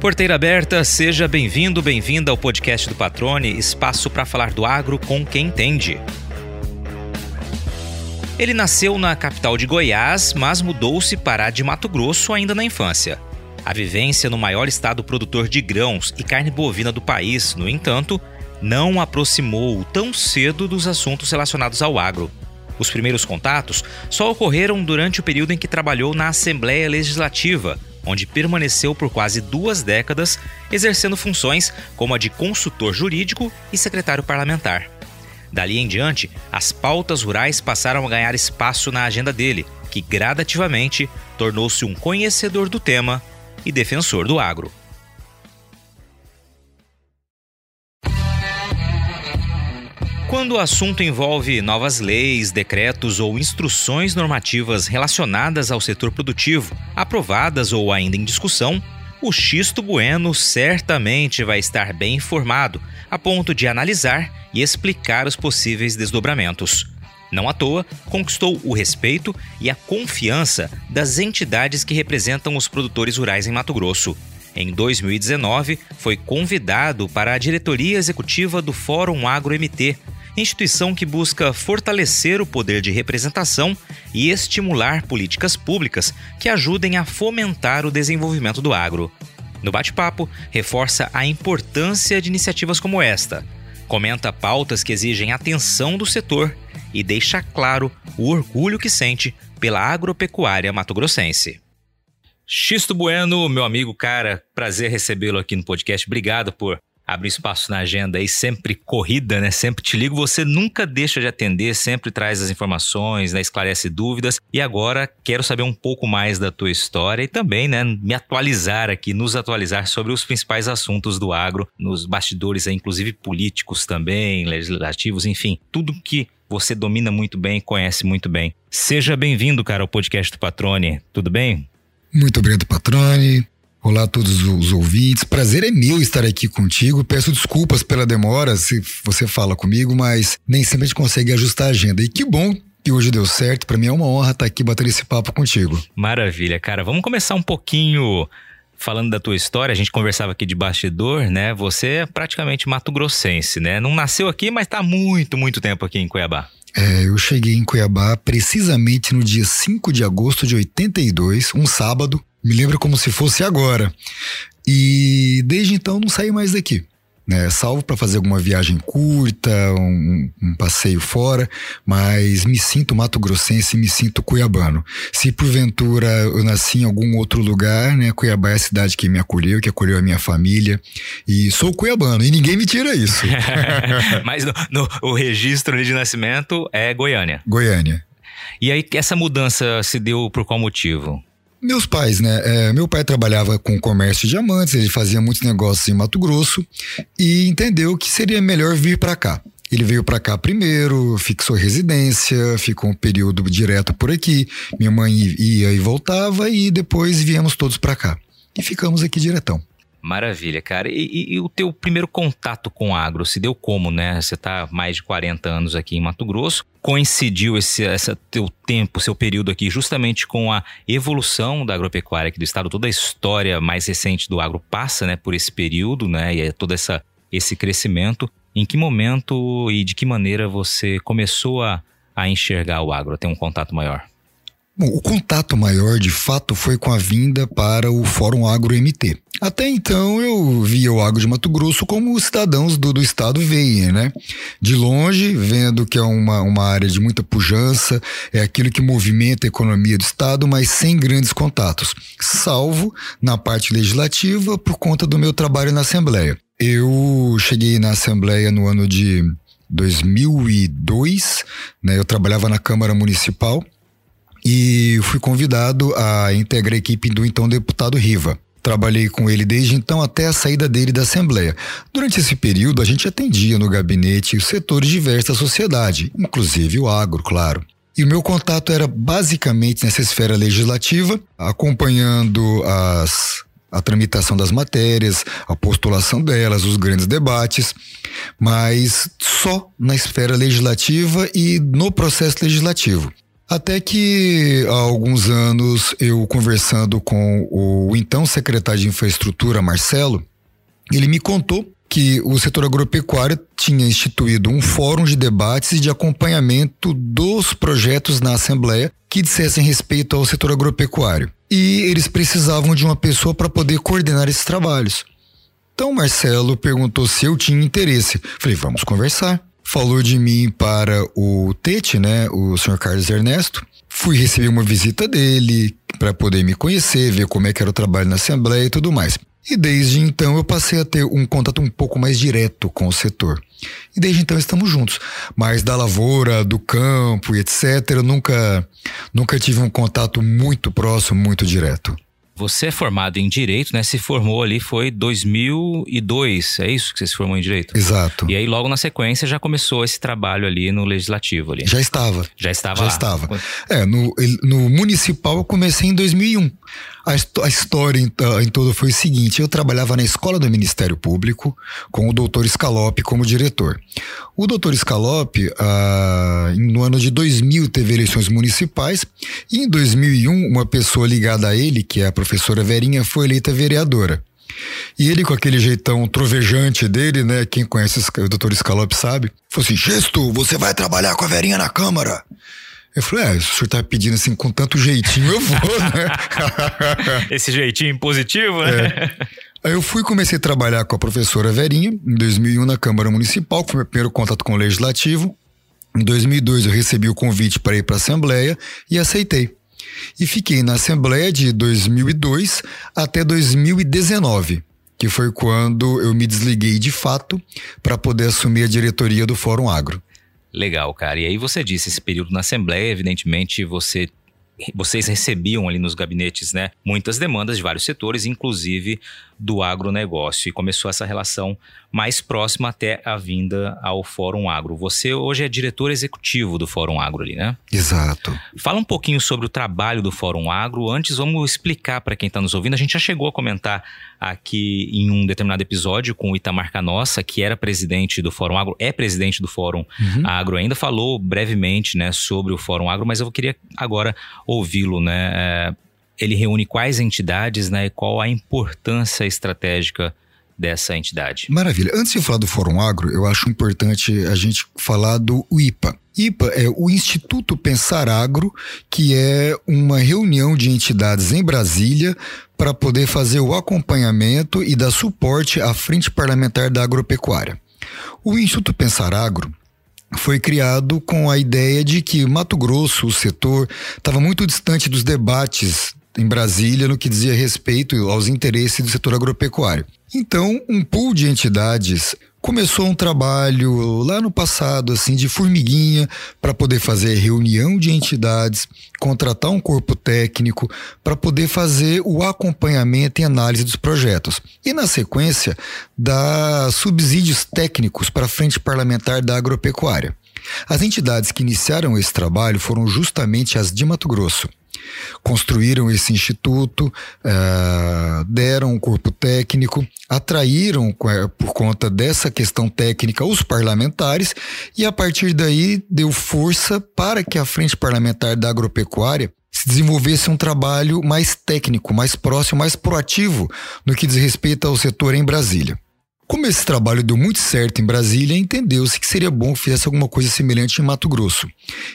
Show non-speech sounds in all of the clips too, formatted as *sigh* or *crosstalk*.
Porteira aberta, seja bem-vindo, bem-vinda ao podcast do Patrone, espaço para falar do agro com quem entende. Ele nasceu na capital de Goiás, mas mudou-se para de Mato Grosso ainda na infância. A vivência no maior estado produtor de grãos e carne bovina do país, no entanto, não aproximou tão cedo dos assuntos relacionados ao agro. Os primeiros contatos só ocorreram durante o período em que trabalhou na Assembleia Legislativa, onde permaneceu por quase duas décadas, exercendo funções como a de consultor jurídico e secretário parlamentar. Dali em diante, as pautas rurais passaram a ganhar espaço na agenda dele, que gradativamente tornou-se um conhecedor do tema e defensor do agro. Quando o assunto envolve novas leis, decretos ou instruções normativas relacionadas ao setor produtivo, aprovadas ou ainda em discussão, o Xisto Bueno certamente vai estar bem informado, a ponto de analisar e explicar os possíveis desdobramentos. Não à toa, conquistou o respeito e a confiança das entidades que representam os produtores rurais em Mato Grosso. Em 2019, foi convidado para a diretoria executiva do Fórum Agro MT, instituição que busca fortalecer o poder de representação e estimular políticas públicas que ajudem a fomentar o desenvolvimento do agro. No bate-papo, reforça a importância de iniciativas como esta, comenta pautas que exigem atenção do setor e deixa claro o orgulho que sente pela agropecuária matogrossense. Xisto Bueno, meu amigo, cara, prazer recebê-lo aqui no podcast. Obrigado por abre espaço na agenda aí, sempre corrida, né? Sempre te ligo, você nunca deixa de atender, sempre traz as informações, né? esclarece dúvidas. E agora quero saber um pouco mais da tua história e também, né, me atualizar aqui, nos atualizar sobre os principais assuntos do agro, nos bastidores, aí, inclusive políticos também, legislativos, enfim, tudo que você domina muito bem, conhece muito bem. Seja bem-vindo, cara, ao podcast do Patrone. Tudo bem? Muito obrigado, Patrone. Olá a todos os ouvintes. Prazer é meu estar aqui contigo. Peço desculpas pela demora se você fala comigo, mas nem sempre a gente consegue ajustar a agenda. E que bom que hoje deu certo. Para mim é uma honra estar aqui batendo esse papo contigo. Maravilha, cara. Vamos começar um pouquinho falando da tua história. A gente conversava aqui de bastidor, né? Você é praticamente mato-grossense, né? Não nasceu aqui, mas está muito, muito tempo aqui em Cuiabá. É, eu cheguei em Cuiabá precisamente no dia 5 de agosto de 82, um sábado. Me lembro como se fosse agora. E desde então não saí mais daqui. Né, salvo para fazer alguma viagem curta, um, um, passeio fora, mas me sinto mato-grossense, me sinto cuiabano. Se porventura eu nasci em algum outro lugar, né, Cuiabá é a cidade que me acolheu, que acolheu a minha família, e sou cuiabano, e ninguém me tira isso. *laughs* mas no, no, o registro de nascimento é Goiânia. Goiânia. E aí, essa mudança se deu por qual motivo? Meus pais, né? É, meu pai trabalhava com comércio de diamantes, ele fazia muitos negócios em Mato Grosso e entendeu que seria melhor vir para cá. Ele veio para cá primeiro, fixou residência, ficou um período direto por aqui. Minha mãe ia e voltava e depois viemos todos para cá. E ficamos aqui diretão. Maravilha, cara. E, e, e, o teu primeiro contato com agro se deu como, né? Você está mais de 40 anos aqui em Mato Grosso. Coincidiu esse, esse teu tempo, seu período aqui, justamente com a evolução da agropecuária aqui do estado. Toda a história mais recente do agro passa, né, por esse período, né? E é todo essa, esse crescimento. Em que momento e de que maneira você começou a, a enxergar o agro, a ter um contato maior? Bom, o contato maior, de fato, foi com a vinda para o Fórum Agro MT. Até então eu via o Agro de Mato Grosso como os cidadãos do, do estado veem, né? De longe, vendo que é uma, uma área de muita pujança, é aquilo que movimenta a economia do estado, mas sem grandes contatos, salvo na parte legislativa por conta do meu trabalho na Assembleia. Eu cheguei na Assembleia no ano de 2002, né? Eu trabalhava na Câmara Municipal e fui convidado a integrar a equipe do então deputado Riva. Trabalhei com ele desde então até a saída dele da Assembleia. Durante esse período, a gente atendia no gabinete os setores diversos da sociedade, inclusive o agro, claro. E o meu contato era basicamente nessa esfera legislativa, acompanhando as, a tramitação das matérias, a postulação delas, os grandes debates, mas só na esfera legislativa e no processo legislativo. Até que há alguns anos eu conversando com o então secretário de infraestrutura, Marcelo, ele me contou que o setor agropecuário tinha instituído um fórum de debates e de acompanhamento dos projetos na Assembleia que dissessem respeito ao setor agropecuário. E eles precisavam de uma pessoa para poder coordenar esses trabalhos. Então Marcelo perguntou se eu tinha interesse. Falei, vamos conversar. Falou de mim para o Tete, né, o senhor Carlos Ernesto. Fui receber uma visita dele para poder me conhecer, ver como é que era o trabalho na Assembleia e tudo mais. E desde então eu passei a ter um contato um pouco mais direto com o setor. E desde então estamos juntos. Mas da lavoura, do campo e etc, eu nunca, nunca tive um contato muito próximo, muito direto. Você é formado em Direito, né? Se formou ali foi 2002, é isso que você se formou em Direito? Exato. E aí logo na sequência já começou esse trabalho ali no Legislativo ali. Já estava. Já estava Já lá. estava. É, no, no Municipal eu comecei em 2001. A, a história em, em toda foi o seguinte: eu trabalhava na escola do Ministério Público com o doutor Scalope como diretor. O doutor Scalope, ah, no ano de 2000, teve eleições municipais e em 2001, uma pessoa ligada a ele, que é a professora Verinha, foi eleita vereadora. E ele, com aquele jeitão trovejante dele, né? Quem conhece o doutor Scalope sabe, falou assim: Gesto, você vai trabalhar com a Verinha na Câmara. Eu falei, é, se o senhor tá pedindo assim com tanto jeitinho, eu vou, né? *laughs* Esse jeitinho positivo, né? É. Aí eu fui comecei a trabalhar com a professora Verinha, em 2001 na Câmara Municipal, que foi meu primeiro contato com o Legislativo. Em 2002 eu recebi o convite para ir para a Assembleia e aceitei. E fiquei na Assembleia de 2002 até 2019, que foi quando eu me desliguei de fato para poder assumir a diretoria do Fórum Agro. Legal, cara. E aí você disse, esse período na Assembleia, evidentemente, você vocês recebiam ali nos gabinetes, né, muitas demandas de vários setores, inclusive do agronegócio. E começou essa relação mais próxima até a vinda ao Fórum Agro. Você hoje é diretor executivo do Fórum Agro ali, né? Exato. Fala um pouquinho sobre o trabalho do Fórum Agro. Antes, vamos explicar para quem está nos ouvindo. A gente já chegou a comentar aqui em um determinado episódio com o Itamar Canossa, que era presidente do Fórum Agro, é presidente do Fórum uhum. Agro ainda, falou brevemente né, sobre o Fórum Agro, mas eu queria agora ouvi-lo, né? É, ele reúne quais entidades né, e qual a importância estratégica dessa entidade. Maravilha. Antes de falar do Fórum Agro, eu acho importante a gente falar do IPA. IPA é o Instituto Pensar Agro, que é uma reunião de entidades em Brasília para poder fazer o acompanhamento e dar suporte à Frente Parlamentar da Agropecuária. O Instituto Pensar Agro foi criado com a ideia de que Mato Grosso, o setor, estava muito distante dos debates em Brasília no que dizia respeito aos interesses do setor agropecuário. Então, um pool de entidades começou um trabalho lá no passado, assim, de formiguinha, para poder fazer reunião de entidades, contratar um corpo técnico, para poder fazer o acompanhamento e análise dos projetos. E, na sequência, dar subsídios técnicos para a frente parlamentar da agropecuária. As entidades que iniciaram esse trabalho foram justamente as de Mato Grosso construíram esse instituto, uh, deram um corpo técnico, atraíram por conta dessa questão técnica os parlamentares e a partir daí deu força para que a frente parlamentar da agropecuária se desenvolvesse um trabalho mais técnico, mais próximo, mais proativo no que diz respeito ao setor em Brasília. Como esse trabalho deu muito certo em Brasília, entendeu-se que seria bom que fizesse alguma coisa semelhante em Mato Grosso.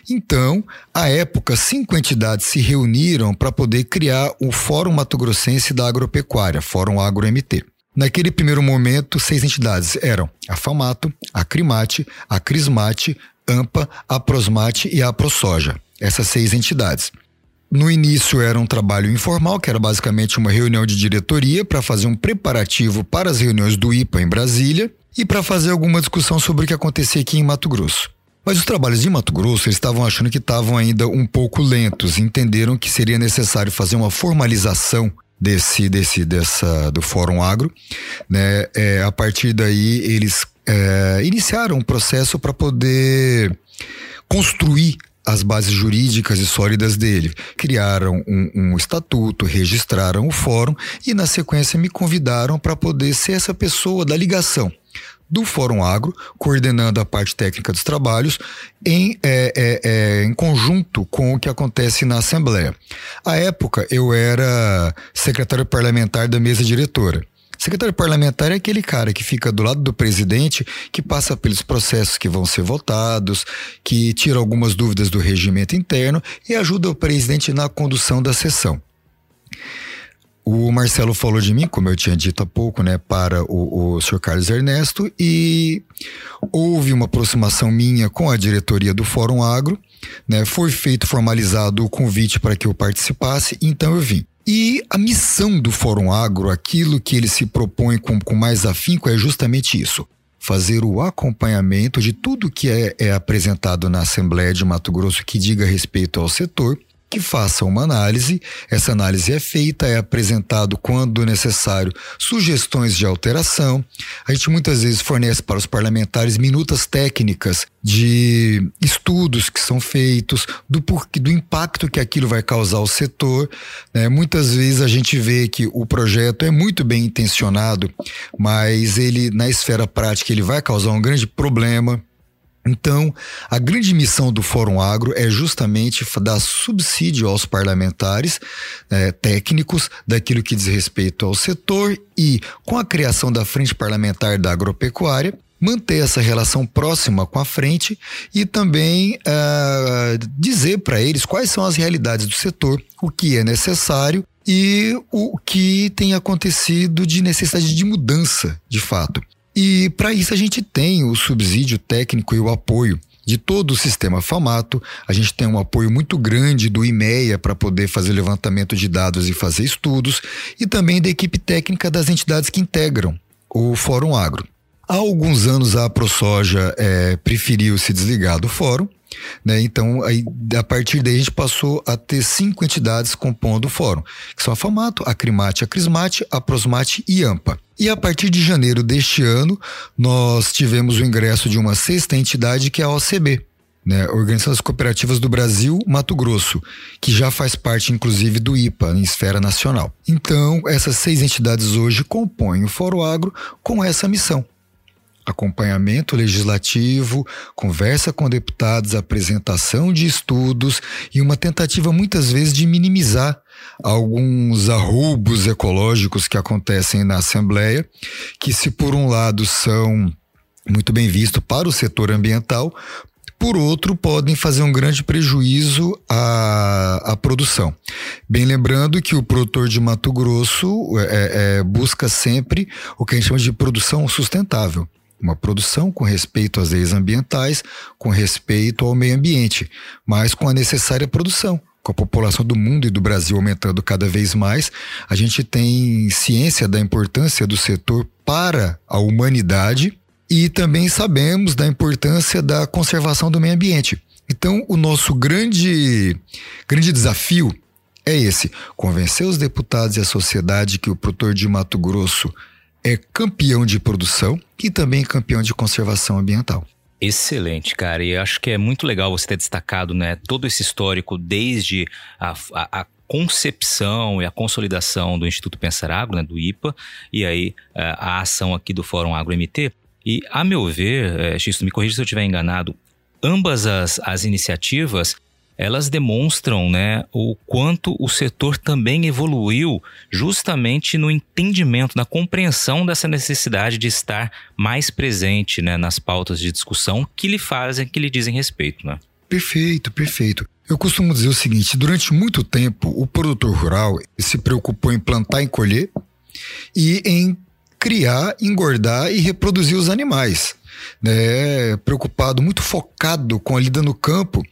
Então, à época, cinco entidades se reuniram para poder criar o Fórum Mato Grossense da Agropecuária, Fórum Agro-MT. Naquele primeiro momento, seis entidades eram a FAMATO, a Crimate, a Crismate, AMPA, a Prosmate e a ProSoja. Essas seis entidades. No início era um trabalho informal, que era basicamente uma reunião de diretoria para fazer um preparativo para as reuniões do IPA em Brasília e para fazer alguma discussão sobre o que acontecia aqui em Mato Grosso. Mas os trabalhos de Mato Grosso eles estavam achando que estavam ainda um pouco lentos, entenderam que seria necessário fazer uma formalização desse, desse, dessa, do Fórum Agro, né? É, a partir daí eles é, iniciaram um processo para poder construir as bases jurídicas e sólidas dele. Criaram um, um, estatuto, registraram o fórum e, na sequência, me convidaram para poder ser essa pessoa da ligação do Fórum Agro, coordenando a parte técnica dos trabalhos, em, é, é, é, em conjunto com o que acontece na Assembleia. À época, eu era secretário parlamentar da mesa diretora. Secretário parlamentar é aquele cara que fica do lado do presidente, que passa pelos processos que vão ser votados, que tira algumas dúvidas do regimento interno e ajuda o presidente na condução da sessão. O Marcelo falou de mim, como eu tinha dito há pouco, né, para o, o Sr. Carlos Ernesto, e houve uma aproximação minha com a diretoria do Fórum Agro, né, foi feito formalizado o convite para que eu participasse, então eu vim. E a missão do Fórum Agro, aquilo que ele se propõe com, com mais afinco, é justamente isso: fazer o acompanhamento de tudo que é, é apresentado na Assembleia de Mato Grosso que diga respeito ao setor que faça uma análise. Essa análise é feita, é apresentado quando necessário sugestões de alteração. A gente muitas vezes fornece para os parlamentares minutas técnicas de estudos que são feitos, do, porquê, do impacto que aquilo vai causar ao setor. Né? Muitas vezes a gente vê que o projeto é muito bem intencionado, mas ele, na esfera prática, ele vai causar um grande problema. Então, a grande missão do Fórum Agro é justamente dar subsídio aos parlamentares é, técnicos daquilo que diz respeito ao setor e, com a criação da Frente Parlamentar da Agropecuária, manter essa relação próxima com a frente e também uh, dizer para eles quais são as realidades do setor, o que é necessário e o que tem acontecido de necessidade de mudança, de fato. E para isso a gente tem o subsídio técnico e o apoio de todo o sistema FAMATO. A gente tem um apoio muito grande do IMEA para poder fazer levantamento de dados e fazer estudos, e também da equipe técnica das entidades que integram o Fórum Agro. Há alguns anos a ProSoja é, preferiu se desligar do fórum, né? Então, aí, a partir daí, a gente passou a ter cinco entidades compondo o fórum, que são a FAMATO, a Crimate, a Crismate, a Prosmate e AMPA. E a partir de janeiro deste ano, nós tivemos o ingresso de uma sexta entidade, que é a OCB, né, Organização das Cooperativas do Brasil, Mato Grosso, que já faz parte, inclusive, do IPA, em esfera nacional. Então, essas seis entidades hoje compõem o Fórum Agro com essa missão acompanhamento legislativo, conversa com deputados, apresentação de estudos e uma tentativa muitas vezes de minimizar alguns arroubos ecológicos que acontecem na Assembleia, que se por um lado são muito bem vistos para o setor ambiental, por outro, podem fazer um grande prejuízo à, à produção. Bem lembrando que o produtor de Mato Grosso é, é, busca sempre o que a gente chama de produção sustentável uma produção com respeito às leis ambientais, com respeito ao meio ambiente, mas com a necessária produção. Com a população do mundo e do Brasil aumentando cada vez mais, a gente tem ciência da importância do setor para a humanidade e também sabemos da importância da conservação do meio ambiente. Então, o nosso grande, grande desafio é esse: convencer os deputados e a sociedade que o produtor de Mato Grosso é campeão de produção e também campeão de conservação ambiental. Excelente, cara. E acho que é muito legal você ter destacado né, todo esse histórico desde a, a, a concepção e a consolidação do Instituto Pensar Agro, né, do IPA, e aí a, a ação aqui do Fórum Agro MT. E, a meu ver, é, Xisto, me corrija se eu estiver enganado, ambas as, as iniciativas elas demonstram né, o quanto o setor também evoluiu justamente no entendimento, na compreensão dessa necessidade de estar mais presente né, nas pautas de discussão que lhe fazem, que lhe dizem respeito. Né? Perfeito, perfeito. Eu costumo dizer o seguinte: durante muito tempo, o produtor rural se preocupou em plantar e colher e em criar, engordar e reproduzir os animais. Né, preocupado, muito focado com a lida no campo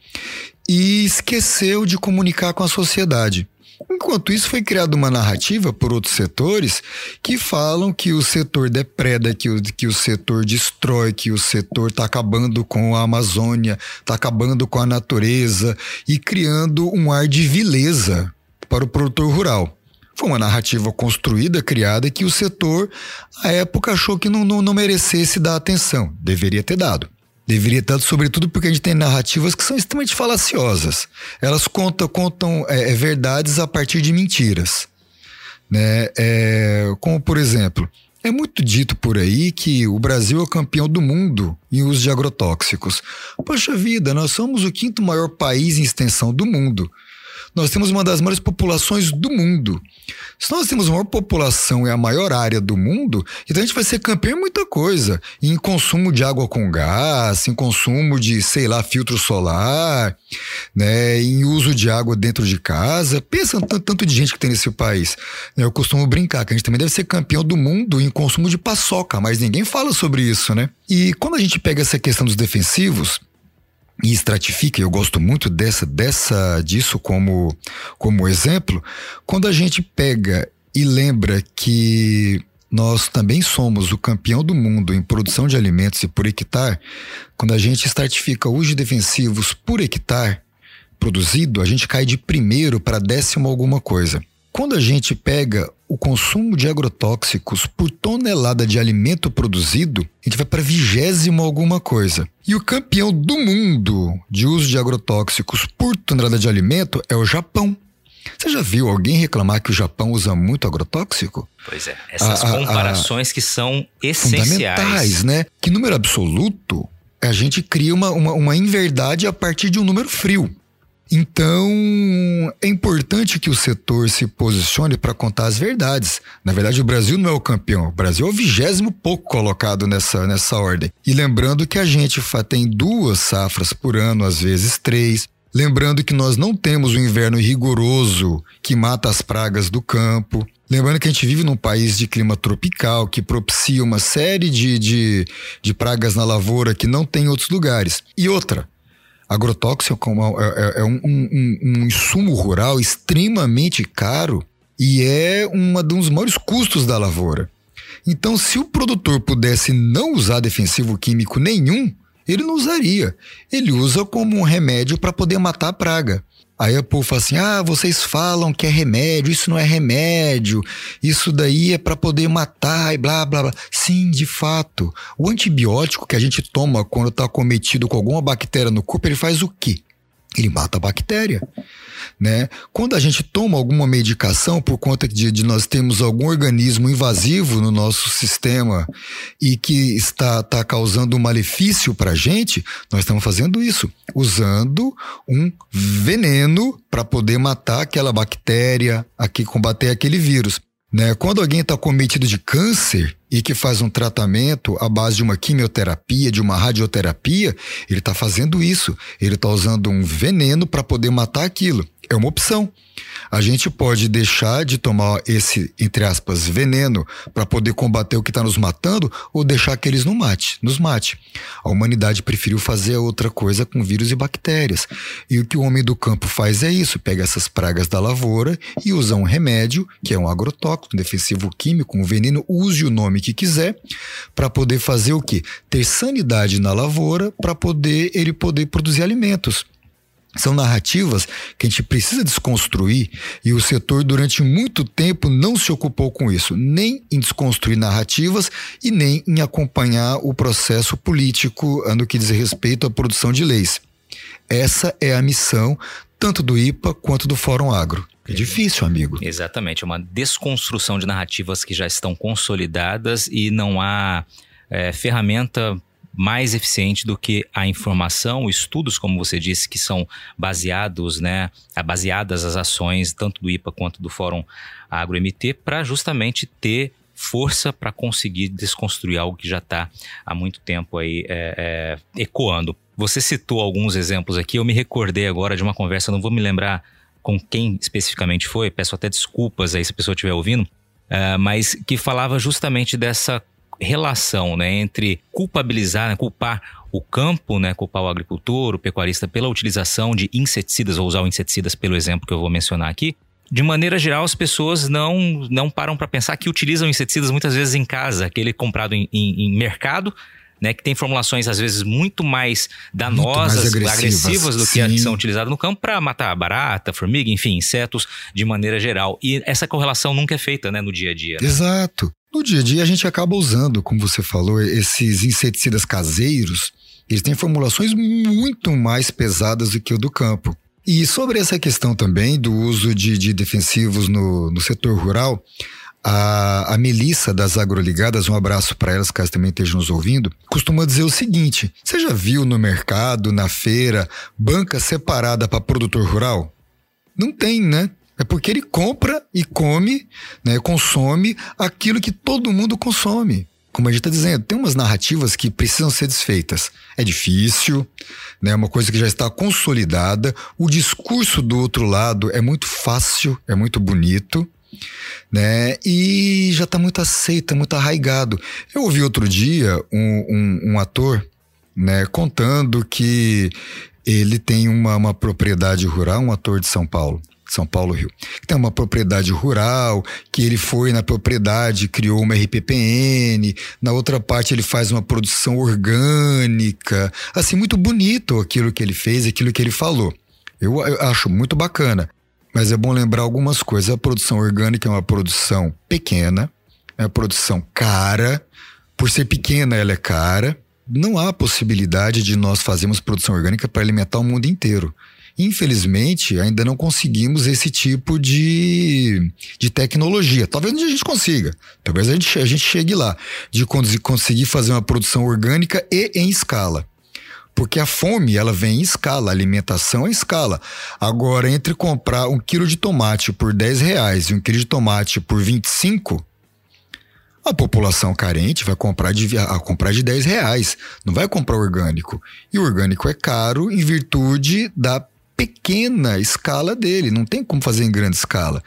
e esqueceu de comunicar com a sociedade. Enquanto isso, foi criada uma narrativa por outros setores que falam que o setor depreda, que o, que o setor destrói, que o setor está acabando com a Amazônia, está acabando com a natureza e criando um ar de vileza para o produtor rural. Foi uma narrativa construída, criada, que o setor, à época, achou que não, não, não merecesse dar atenção. Deveria ter dado. Deveria tanto, sobretudo porque a gente tem narrativas que são extremamente falaciosas. Elas contam, contam é, é, verdades a partir de mentiras. Né? É, como, por exemplo, É muito dito por aí que o Brasil é o campeão do mundo em uso de agrotóxicos. Poxa vida, nós somos o quinto maior país em extensão do mundo. Nós temos uma das maiores populações do mundo. Se nós temos a maior população e a maior área do mundo, então a gente vai ser campeão em muita coisa. Em consumo de água com gás, em consumo de, sei lá, filtro solar, né, em uso de água dentro de casa. Pensa no tanto de gente que tem nesse país. Eu costumo brincar que a gente também deve ser campeão do mundo em consumo de paçoca, mas ninguém fala sobre isso, né? E quando a gente pega essa questão dos defensivos, e estratifica, eu gosto muito dessa, dessa disso como, como exemplo, quando a gente pega e lembra que nós também somos o campeão do mundo em produção de alimentos e por hectare, quando a gente estratifica os defensivos por hectare produzido, a gente cai de primeiro para décimo alguma coisa. Quando a gente pega o consumo de agrotóxicos por tonelada de alimento produzido, a gente vai para vigésimo alguma coisa. E o campeão do mundo de uso de agrotóxicos por tonelada de alimento é o Japão. Você já viu alguém reclamar que o Japão usa muito agrotóxico? Pois é, essas a, comparações a, que são essenciais. Fundamentais, né? Que número absoluto, a gente cria uma, uma, uma inverdade a partir de um número frio. Então, é importante que o setor se posicione para contar as verdades. Na verdade, o Brasil não é o campeão, o Brasil é o vigésimo pouco colocado nessa, nessa ordem. E lembrando que a gente tem duas safras por ano, às vezes três. Lembrando que nós não temos um inverno rigoroso que mata as pragas do campo. Lembrando que a gente vive num país de clima tropical que propicia uma série de, de, de pragas na lavoura que não tem em outros lugares. E outra, agrotóxico é, é, é um, um, um, insumo rural extremamente caro e é um dos maiores custos da lavoura. Então, se o produtor pudesse não usar defensivo químico nenhum, ele não usaria. Ele usa como um remédio para poder matar a praga. Aí a povo fala assim: ah, vocês falam que é remédio, isso não é remédio, isso daí é para poder matar e blá blá blá. Sim, de fato. O antibiótico que a gente toma quando está cometido com alguma bactéria no corpo, ele faz o quê? Ele mata a bactéria né? Quando a gente toma alguma medicação por conta de, de nós temos algum organismo invasivo no nosso sistema e que está, está causando um malefício para a gente, nós estamos fazendo isso, usando um veneno para poder matar aquela bactéria, aqui combater aquele vírus. Né? Quando alguém está cometido de câncer e que faz um tratamento à base de uma quimioterapia, de uma radioterapia, ele está fazendo isso. Ele está usando um veneno para poder matar aquilo. É uma opção. A gente pode deixar de tomar esse, entre aspas, veneno para poder combater o que está nos matando ou deixar que eles mate, nos mate. A humanidade preferiu fazer outra coisa com vírus e bactérias. E o que o homem do campo faz é isso: pega essas pragas da lavoura e usa um remédio, que é um agrotóxico, um defensivo químico, um veneno, use o nome que quiser, para poder fazer o quê? Ter sanidade na lavoura para poder ele poder produzir alimentos. São narrativas que a gente precisa desconstruir e o setor durante muito tempo não se ocupou com isso, nem em desconstruir narrativas e nem em acompanhar o processo político no que diz respeito à produção de leis. Essa é a missão tanto do IPA quanto do Fórum Agro. É difícil, amigo. Exatamente, é uma desconstrução de narrativas que já estão consolidadas e não há é, ferramenta mais eficiente do que a informação, estudos, como você disse, que são baseados, né, baseadas as ações tanto do IPA quanto do Fórum AgroMT para justamente ter força para conseguir desconstruir algo que já está há muito tempo aí é, é, ecoando. Você citou alguns exemplos aqui, eu me recordei agora de uma conversa, não vou me lembrar com quem especificamente foi, peço até desculpas aí se a pessoa estiver ouvindo, uh, mas que falava justamente dessa relação né, entre culpabilizar, né, culpar o campo, né, culpar o agricultor, o pecuarista pela utilização de inseticidas, ou usar inseticidas pelo exemplo que eu vou mencionar aqui. De maneira geral, as pessoas não, não param para pensar que utilizam inseticidas muitas vezes em casa, aquele comprado em, em, em mercado, né, que tem formulações às vezes muito mais danosas, muito mais agressivas, agressivas, do que as que são utilizadas no campo para matar barata, formiga, enfim, insetos de maneira geral. E essa correlação nunca é feita né, no dia a dia. Né? Exato. No dia a dia a gente acaba usando, como você falou, esses inseticidas caseiros. Eles têm formulações muito mais pesadas do que o do campo. E sobre essa questão também do uso de, de defensivos no, no setor rural, A, a Melissa das Agroligadas, um abraço para elas, caso também estejam nos ouvindo, costuma dizer o seguinte: você já viu no mercado, na feira, banca separada para produtor rural? Não tem, né? É porque ele compra e come, né, consome aquilo que todo mundo consome. Como a gente está dizendo, tem umas narrativas que precisam ser desfeitas. É difícil, né, é uma coisa que já está consolidada. O discurso do outro lado é muito fácil, é muito bonito, né? E já está muito aceito, muito arraigado. Eu ouvi outro dia um, um, um ator, né, contando que ele tem uma, uma propriedade rural, um ator de São Paulo. São Paulo, Rio. Tem uma propriedade rural, que ele foi na propriedade, criou uma RPPN, na outra parte ele faz uma produção orgânica. Assim, muito bonito aquilo que ele fez, aquilo que ele falou. Eu, eu acho muito bacana. Mas é bom lembrar algumas coisas. A produção orgânica é uma produção pequena, é uma produção cara. Por ser pequena, ela é cara. Não há possibilidade de nós fazermos produção orgânica para alimentar o mundo inteiro. Infelizmente, ainda não conseguimos esse tipo de, de tecnologia. Talvez a gente consiga. Talvez a gente, a gente chegue lá. De conseguir fazer uma produção orgânica e em escala. Porque a fome, ela vem em escala, a alimentação é em escala. Agora, entre comprar um quilo de tomate por 10 reais e um quilo de tomate por 25, a população carente vai comprar de, a comprar de 10 reais, não vai comprar orgânico. E o orgânico é caro em virtude da pequena escala dele, não tem como fazer em grande escala.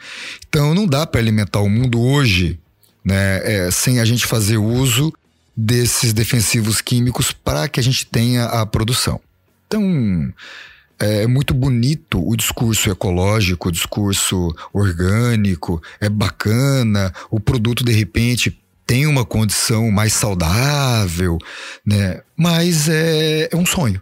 Então não dá para alimentar o mundo hoje né, é, sem a gente fazer uso desses defensivos químicos para que a gente tenha a produção. Então é, é muito bonito o discurso ecológico, o discurso orgânico, é bacana, o produto de repente tem uma condição mais saudável, né? Mas é, é um sonho.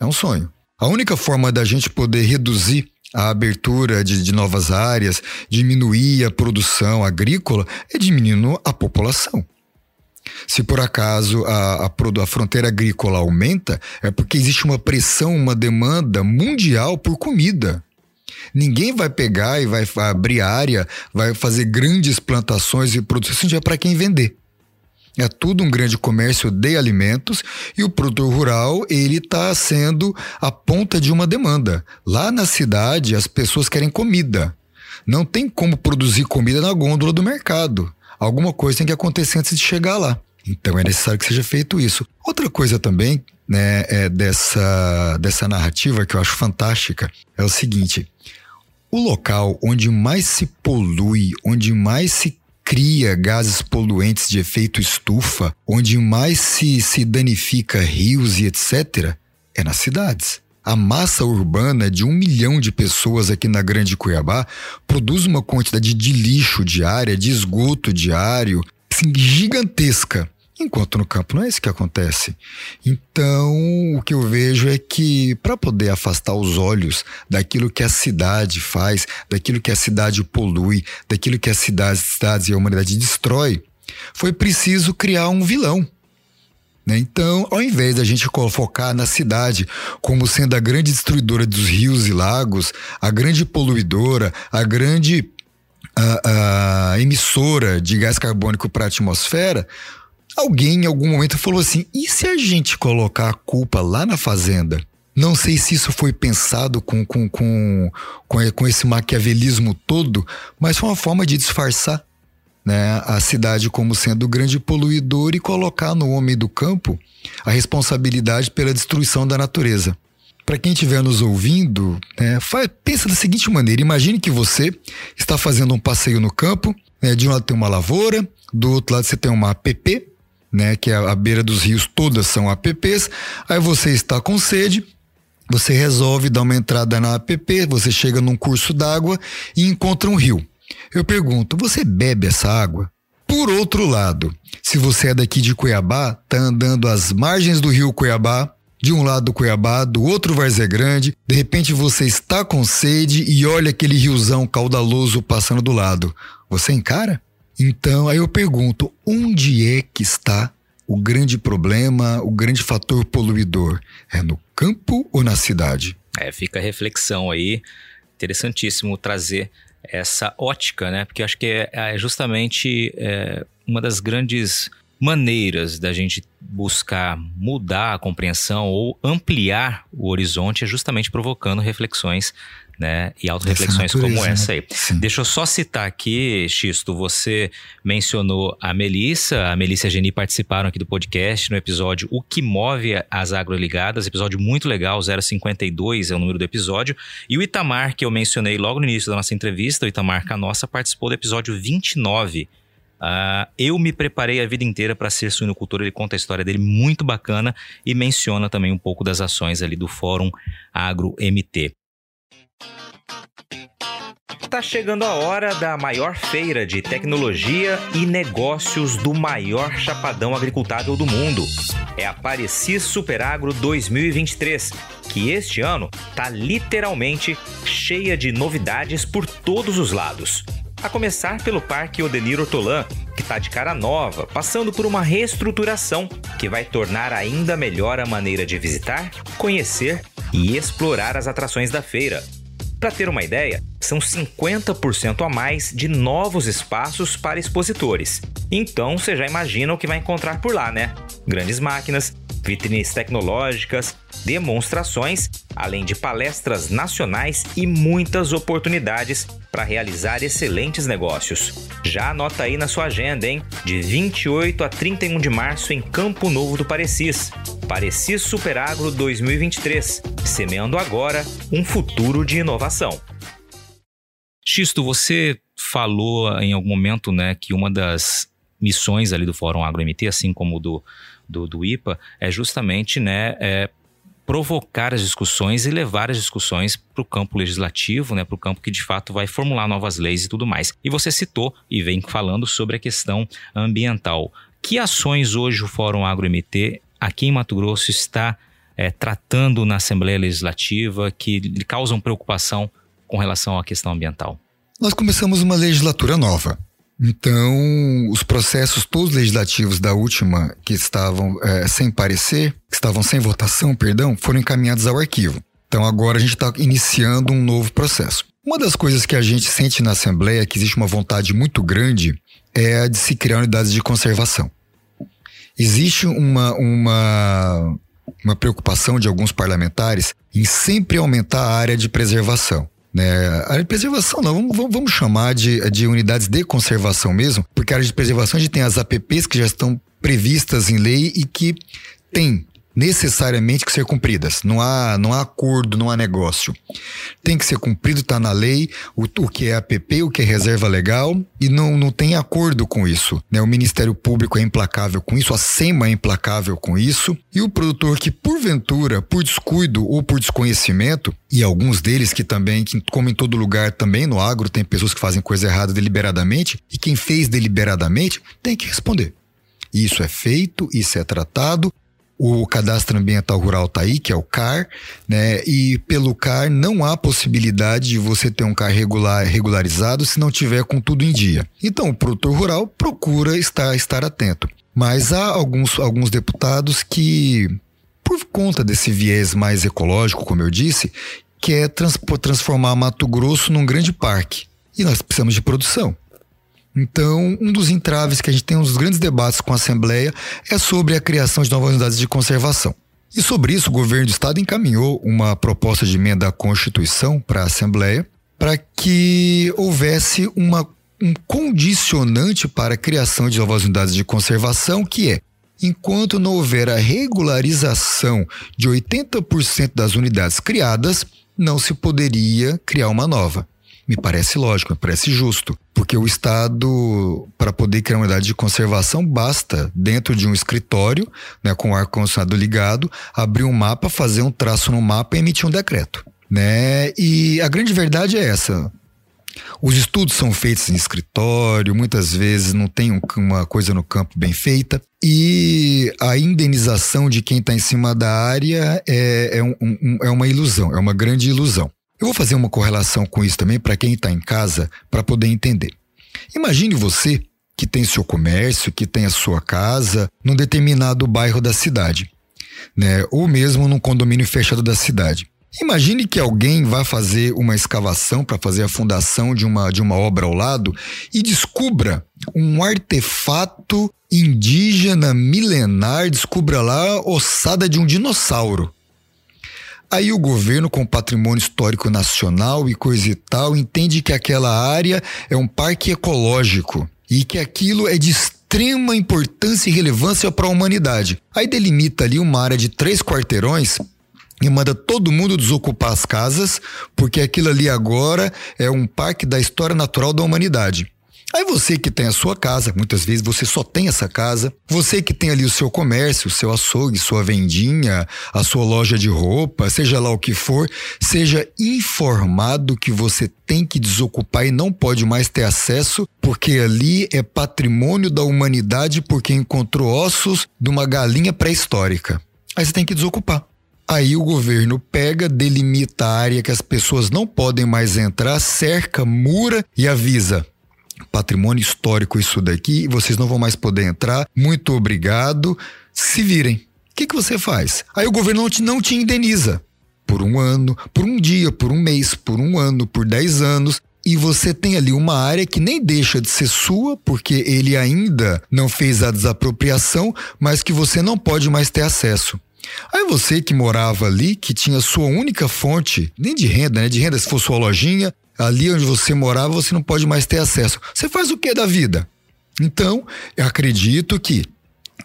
É um sonho. A única forma da gente poder reduzir a abertura de, de, novas áreas, diminuir a produção agrícola, é diminuindo a população. Se por acaso a, a, a, fronteira agrícola aumenta, é porque existe uma pressão, uma demanda mundial por comida. Ninguém vai pegar e vai abrir área, vai fazer grandes plantações e produção, isso é para quem vender. É tudo um grande comércio de alimentos e o produtor rural ele está sendo a ponta de uma demanda. Lá na cidade as pessoas querem comida. Não tem como produzir comida na gôndola do mercado. Alguma coisa tem que acontecer antes de chegar lá. Então é necessário que seja feito isso. Outra coisa também né, é dessa, dessa narrativa que eu acho fantástica é o seguinte: o local onde mais se polui, onde mais se cria gases poluentes de efeito estufa, onde mais se, se danifica rios e etc., é nas cidades. A massa urbana de um milhão de pessoas aqui na Grande Cuiabá produz uma quantidade de lixo diária, de esgoto diário, assim, gigantesca. Enquanto no campo não é isso que acontece. Então, o que eu vejo é que para poder afastar os olhos daquilo que a cidade faz, daquilo que a cidade polui, daquilo que a cidade, cidades e a humanidade destrói, foi preciso criar um vilão. Né? Então, ao invés da gente focar na cidade como sendo a grande destruidora dos rios e lagos, a grande poluidora, a grande a, a emissora de gás carbônico para a atmosfera, Alguém em algum momento falou assim: e se a gente colocar a culpa lá na fazenda? Não sei se isso foi pensado com, com, com, com, com esse maquiavelismo todo, mas foi uma forma de disfarçar né, a cidade como sendo o grande poluidor e colocar no homem do campo a responsabilidade pela destruição da natureza. Para quem estiver nos ouvindo, né, faz, pensa da seguinte maneira: imagine que você está fazendo um passeio no campo, né, de um lado tem uma lavoura, do outro lado você tem uma app, né? Que é a beira dos rios todas são apps. Aí você está com sede, você resolve dar uma entrada na app, você chega num curso d'água e encontra um rio. Eu pergunto, você bebe essa água? Por outro lado, se você é daqui de Cuiabá, tá andando às margens do rio Cuiabá, de um lado do Cuiabá, do outro Várzea Grande, de repente você está com sede e olha aquele riozão caudaloso passando do lado. Você encara? Então, aí eu pergunto, onde é que está o grande problema, o grande fator poluidor? É no campo ou na cidade? É, fica a reflexão aí. Interessantíssimo trazer essa ótica, né? Porque acho que é, é justamente é, uma das grandes maneiras da gente buscar mudar a compreensão ou ampliar o horizonte é justamente provocando reflexões né? E autorreflexões como né? essa aí. Sim. Deixa eu só citar aqui, Xisto, você mencionou a Melissa, a Melissa e a Geni participaram aqui do podcast no episódio O que move as agroligadas, episódio muito legal, 052 é o número do episódio, e o Itamar, que eu mencionei logo no início da nossa entrevista, o Itamar Canossa participou do episódio 29, Uh, eu me preparei a vida inteira para ser suinocultor. Ele conta a história dele muito bacana e menciona também um pouco das ações ali do Fórum Agro MT. Tá chegando a hora da maior feira de tecnologia e negócios do maior chapadão agricultável do mundo. É a Parecis Superagro 2023, que este ano tá literalmente cheia de novidades por todos os lados. A começar pelo Parque Odenir Hortolã, que está de cara nova, passando por uma reestruturação que vai tornar ainda melhor a maneira de visitar, conhecer e explorar as atrações da feira. Para ter uma ideia, são 50% a mais de novos espaços para expositores. Então você já imagina o que vai encontrar por lá, né? Grandes máquinas, vitrines tecnológicas, demonstrações, além de palestras nacionais e muitas oportunidades para realizar excelentes negócios. Já anota aí na sua agenda, hein? De 28 a 31 de março em Campo Novo do Parecis. Parecis Superagro 2023, semeando agora um futuro de inovação. Xisto, você falou em algum momento, né, que uma das missões ali do Fórum Agro MT, assim como do, do, do IPA, é justamente, né, é provocar as discussões e levar as discussões para o campo legislativo, né, para o campo que de fato vai formular novas leis e tudo mais. E você citou e vem falando sobre a questão ambiental. Que ações hoje o Fórum AgroMT aqui em Mato Grosso está é, tratando na Assembleia Legislativa que causam preocupação com relação à questão ambiental? Nós começamos uma legislatura nova. Então, os processos todos legislativos da última, que estavam é, sem parecer, que estavam sem votação, perdão, foram encaminhados ao arquivo. Então, agora a gente está iniciando um novo processo. Uma das coisas que a gente sente na Assembleia, que existe uma vontade muito grande, é a de se criar unidades de conservação. Existe uma, uma, uma preocupação de alguns parlamentares em sempre aumentar a área de preservação. Né? A área de preservação, não, vamos, vamos chamar de, de unidades de conservação mesmo, porque a área de preservação a gente tem as APPs que já estão previstas em lei e que tem necessariamente que ser cumpridas. Não há, não há acordo, não há negócio. Tem que ser cumprido, está na lei, o, o que é APP, o que é reserva legal, e não, não tem acordo com isso. Né? O Ministério Público é implacável com isso, a SEMA é implacável com isso, e o produtor que, porventura, por descuido ou por desconhecimento, e alguns deles que também, que, como em todo lugar, também no agro, tem pessoas que fazem coisa errada deliberadamente, e quem fez deliberadamente tem que responder. Isso é feito, isso é tratado, o cadastro ambiental rural está aí, que é o CAR, né? E pelo CAR não há possibilidade de você ter um CAR regular, regularizado se não tiver com tudo em dia. Então o produtor rural procura estar, estar atento. Mas há alguns, alguns deputados que, por conta desse viés mais ecológico, como eu disse, quer trans, transformar Mato Grosso num grande parque. E nós precisamos de produção. Então, um dos entraves que a gente tem, um dos grandes debates com a Assembleia, é sobre a criação de novas unidades de conservação. E sobre isso, o governo do estado encaminhou uma proposta de emenda à Constituição para a Assembleia para que houvesse uma, um condicionante para a criação de novas unidades de conservação, que é enquanto não houver a regularização de 80% das unidades criadas, não se poderia criar uma nova me parece lógico, me parece justo. Porque o Estado, para poder criar uma unidade de conservação, basta, dentro de um escritório, né, com o ar-condicionado ligado, abrir um mapa, fazer um traço no mapa e emitir um decreto. Né? E a grande verdade é essa. Os estudos são feitos em escritório, muitas vezes não tem um, uma coisa no campo bem feita. E a indenização de quem está em cima da área é, é, um, um, é uma ilusão, é uma grande ilusão. Eu vou fazer uma correlação com isso também para quem está em casa para poder entender. Imagine você que tem seu comércio, que tem a sua casa num determinado bairro da cidade, né? Ou mesmo num condomínio fechado da cidade. Imagine que alguém vá fazer uma escavação para fazer a fundação de uma, de uma obra ao lado e descubra um artefato indígena milenar, descubra lá ossada de um dinossauro. Aí o governo, com patrimônio histórico nacional e coisa e tal, entende que aquela área é um parque ecológico e que aquilo é de extrema importância e relevância para a humanidade. Aí delimita ali uma área de três quarteirões e manda todo mundo desocupar as casas, porque aquilo ali agora é um parque da história natural da humanidade. Aí você que tem a sua casa, muitas vezes você só tem essa casa, você que tem ali o seu comércio, o seu açougue, sua vendinha, a sua loja de roupa, seja lá o que for, seja informado que você tem que desocupar e não pode mais ter acesso, porque ali é patrimônio da humanidade porque encontrou ossos de uma galinha pré-histórica. Aí você tem que desocupar. Aí o governo pega, delimita a área que as pessoas não podem mais entrar, cerca, mura e avisa: patrimônio histórico isso daqui, vocês não vão mais poder entrar. Muito obrigado. Se virem. O que, que você faz? Aí o governo não te, não te indeniza por um ano, por um dia, por um mês, por um ano, por dez anos. E você tem ali uma área que nem deixa de ser sua, porque ele ainda não fez a desapropriação, mas que você não pode mais ter acesso. Aí você que morava ali, que tinha sua única fonte, nem de renda, né? De renda, se for sua lojinha, ali onde você morava, você não pode mais ter acesso. Você faz o que da vida? Então, eu acredito que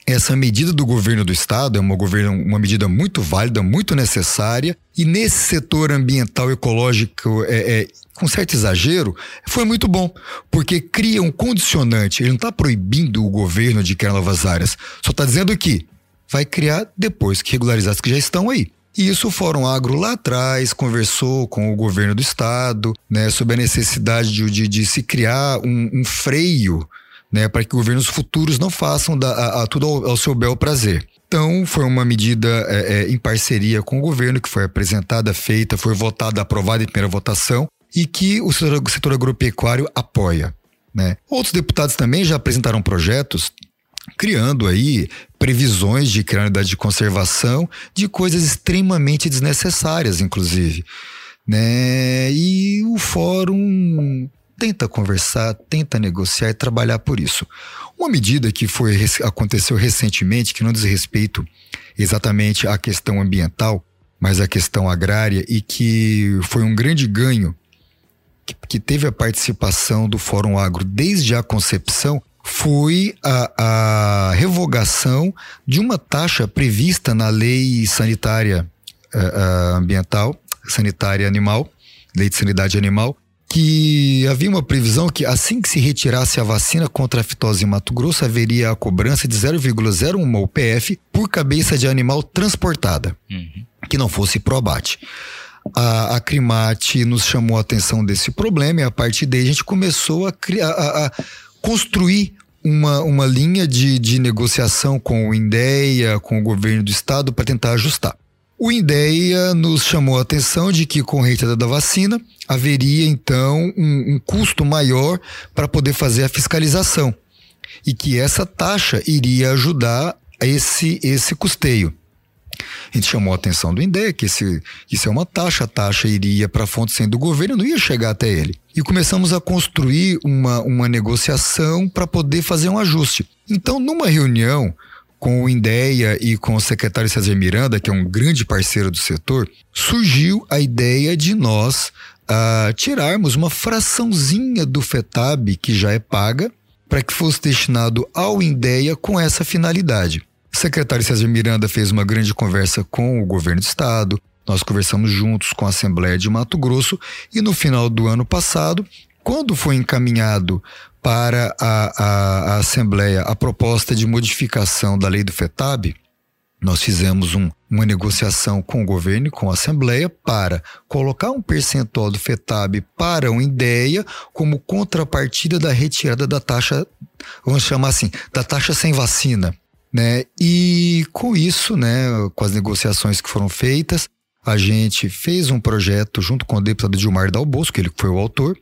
essa medida do governo do estado é uma, governo, uma medida muito válida, muito necessária, e nesse setor ambiental ecológico, é, é, com certo exagero, foi muito bom, porque cria um condicionante. Ele não está proibindo o governo de criar novas áreas, só está dizendo que vai criar depois que regularizar as que já estão aí. E isso o Fórum Agro lá atrás conversou com o governo do estado, né, sobre a necessidade de, de, de se criar um, um freio, né, para que governos futuros não façam da, a, a tudo ao, ao, seu bel prazer. Então, foi uma medida é, é, em parceria com o governo que foi apresentada, feita, foi votada, aprovada em primeira votação e que o setor, o setor agropecuário apoia. Né? Outros deputados também já apresentaram projetos criando aí previsões de criar unidade de conservação de coisas extremamente desnecessárias, inclusive. Né? E o fórum tenta conversar, tenta negociar e trabalhar por isso. Uma medida que foi aconteceu recentemente, que não diz respeito exatamente à questão ambiental, mas à questão agrária e que foi um grande ganho que, que teve a participação do Fórum Agro desde a concepção, foi a, a revogação de uma taxa prevista na lei sanitária uh, ambiental, sanitária animal, lei de sanidade animal, que havia uma previsão que assim que se retirasse a vacina contra a fitose em Mato Grosso, haveria a cobrança de 0,01 UPF por cabeça de animal transportada, uhum. que não fosse pro abate. A, a Crimate nos chamou a atenção desse problema e a partir daí a gente começou a, a, a construir uma, uma linha de, de negociação com o INDEA, com o governo do estado, para tentar ajustar. O INDEA nos chamou a atenção de que, com a retirada da vacina, haveria então um, um custo maior para poder fazer a fiscalização e que essa taxa iria ajudar esse, esse custeio. A gente chamou a atenção do INDEC, esse, isso é uma taxa, a taxa iria para a fonte sendo do governo, não ia chegar até ele. E começamos a construir uma, uma negociação para poder fazer um ajuste. Então, numa reunião com o INDEA e com o secretário César Miranda, que é um grande parceiro do setor, surgiu a ideia de nós uh, tirarmos uma fraçãozinha do FETAB, que já é paga, para que fosse destinado ao INDEA com essa finalidade. O secretário César Miranda fez uma grande conversa com o governo do estado, nós conversamos juntos com a Assembleia de Mato Grosso e no final do ano passado, quando foi encaminhado para a, a, a Assembleia a proposta de modificação da lei do FETAB, nós fizemos um, uma negociação com o governo e com a Assembleia para colocar um percentual do FETAB para o INDEA como contrapartida da retirada da taxa, vamos chamar assim, da taxa sem vacina. Né? E com isso, né, com as negociações que foram feitas, a gente fez um projeto junto com o deputado Gilmar Dalbosco, ele foi o autor,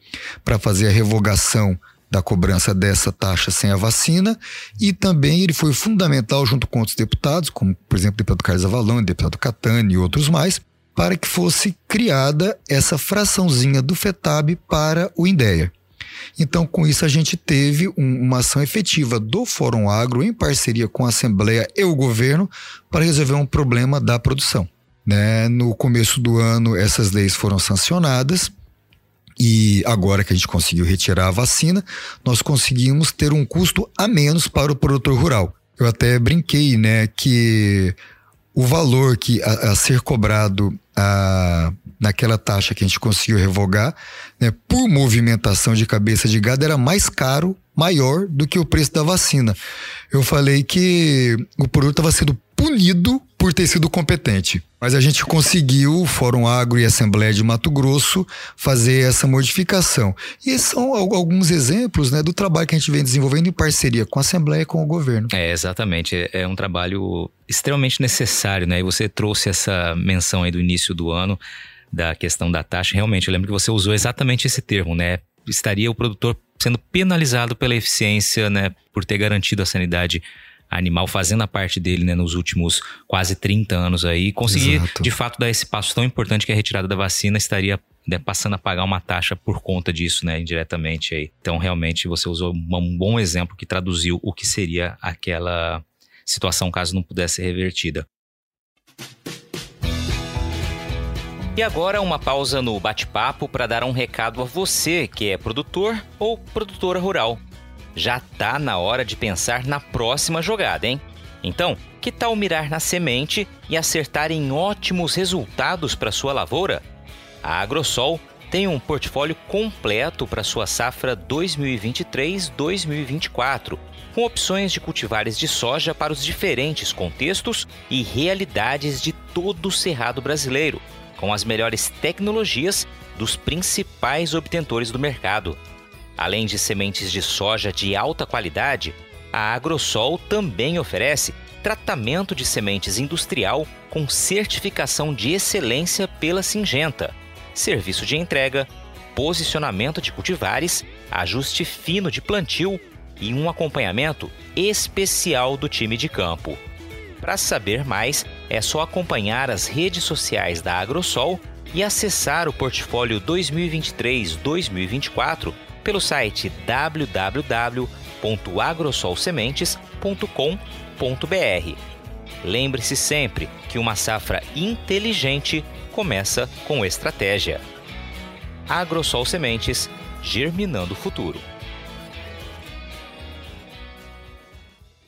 para fazer a revogação da cobrança dessa taxa sem a vacina e também ele foi fundamental junto com outros deputados, como por exemplo o deputado Carlos Avalão, o deputado Catani e outros mais, para que fosse criada essa fraçãozinha do FETAB para o INDEA. Então, com isso, a gente teve um, uma ação efetiva do Fórum Agro, em parceria com a Assembleia e o governo, para resolver um problema da produção. Né? No começo do ano, essas leis foram sancionadas. E agora que a gente conseguiu retirar a vacina, nós conseguimos ter um custo a menos para o produtor rural. Eu até brinquei, né, que o valor que a, a ser cobrado a, naquela taxa que a gente conseguiu revogar, né, por movimentação de cabeça de gado era mais caro, maior do que o preço da vacina. Eu falei que o produto estava sendo punido por ter sido competente. Mas a gente conseguiu, o Fórum Agro e a Assembleia de Mato Grosso, fazer essa modificação. E são alguns exemplos né, do trabalho que a gente vem desenvolvendo em parceria com a Assembleia e com o governo. É, exatamente. É, é um trabalho extremamente necessário, né? E você trouxe essa menção aí do início do ano da questão da taxa. Realmente, eu lembro que você usou exatamente esse termo, né? Estaria o produtor sendo penalizado pela eficiência, né? Por ter garantido a sanidade animal fazendo a parte dele né, nos últimos quase 30 anos aí, conseguir Exato. de fato dar esse passo tão importante que a retirada da vacina estaria né, passando a pagar uma taxa por conta disso, né, indiretamente aí. Então, realmente, você usou um bom exemplo que traduziu o que seria aquela situação caso não pudesse ser revertida. E agora uma pausa no bate-papo para dar um recado a você que é produtor ou produtora rural já tá na hora de pensar na próxima jogada, hein? Então, que tal mirar na semente e acertar em ótimos resultados para sua lavoura? A Agrosol tem um portfólio completo para sua safra 2023-2024, com opções de cultivares de soja para os diferentes contextos e realidades de todo o cerrado brasileiro, com as melhores tecnologias dos principais obtentores do mercado. Além de sementes de soja de alta qualidade, a Agrosol também oferece tratamento de sementes industrial com certificação de excelência pela Singenta, serviço de entrega, posicionamento de cultivares, ajuste fino de plantio e um acompanhamento especial do time de campo. Para saber mais, é só acompanhar as redes sociais da Agrosol e acessar o portfólio 2023-2024 pelo site www.agrosolsementes.com.br. Lembre-se sempre que uma safra inteligente começa com estratégia. Agrosol Sementes, germinando o futuro.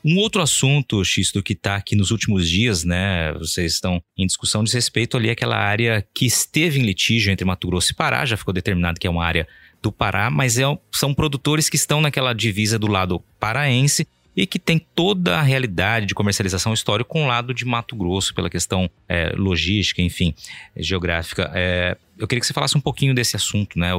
Um outro assunto, Xisto, que está aqui nos últimos dias, né? Vocês estão em discussão diz respeito ali àquela área que esteve em litígio entre Mato Grosso e Pará, já ficou determinado que é uma área do Pará, mas é, são produtores que estão naquela divisa do lado paraense e que tem toda a realidade de comercialização histórica com o lado de Mato Grosso, pela questão é, logística, enfim, geográfica. É, eu queria que você falasse um pouquinho desse assunto, né?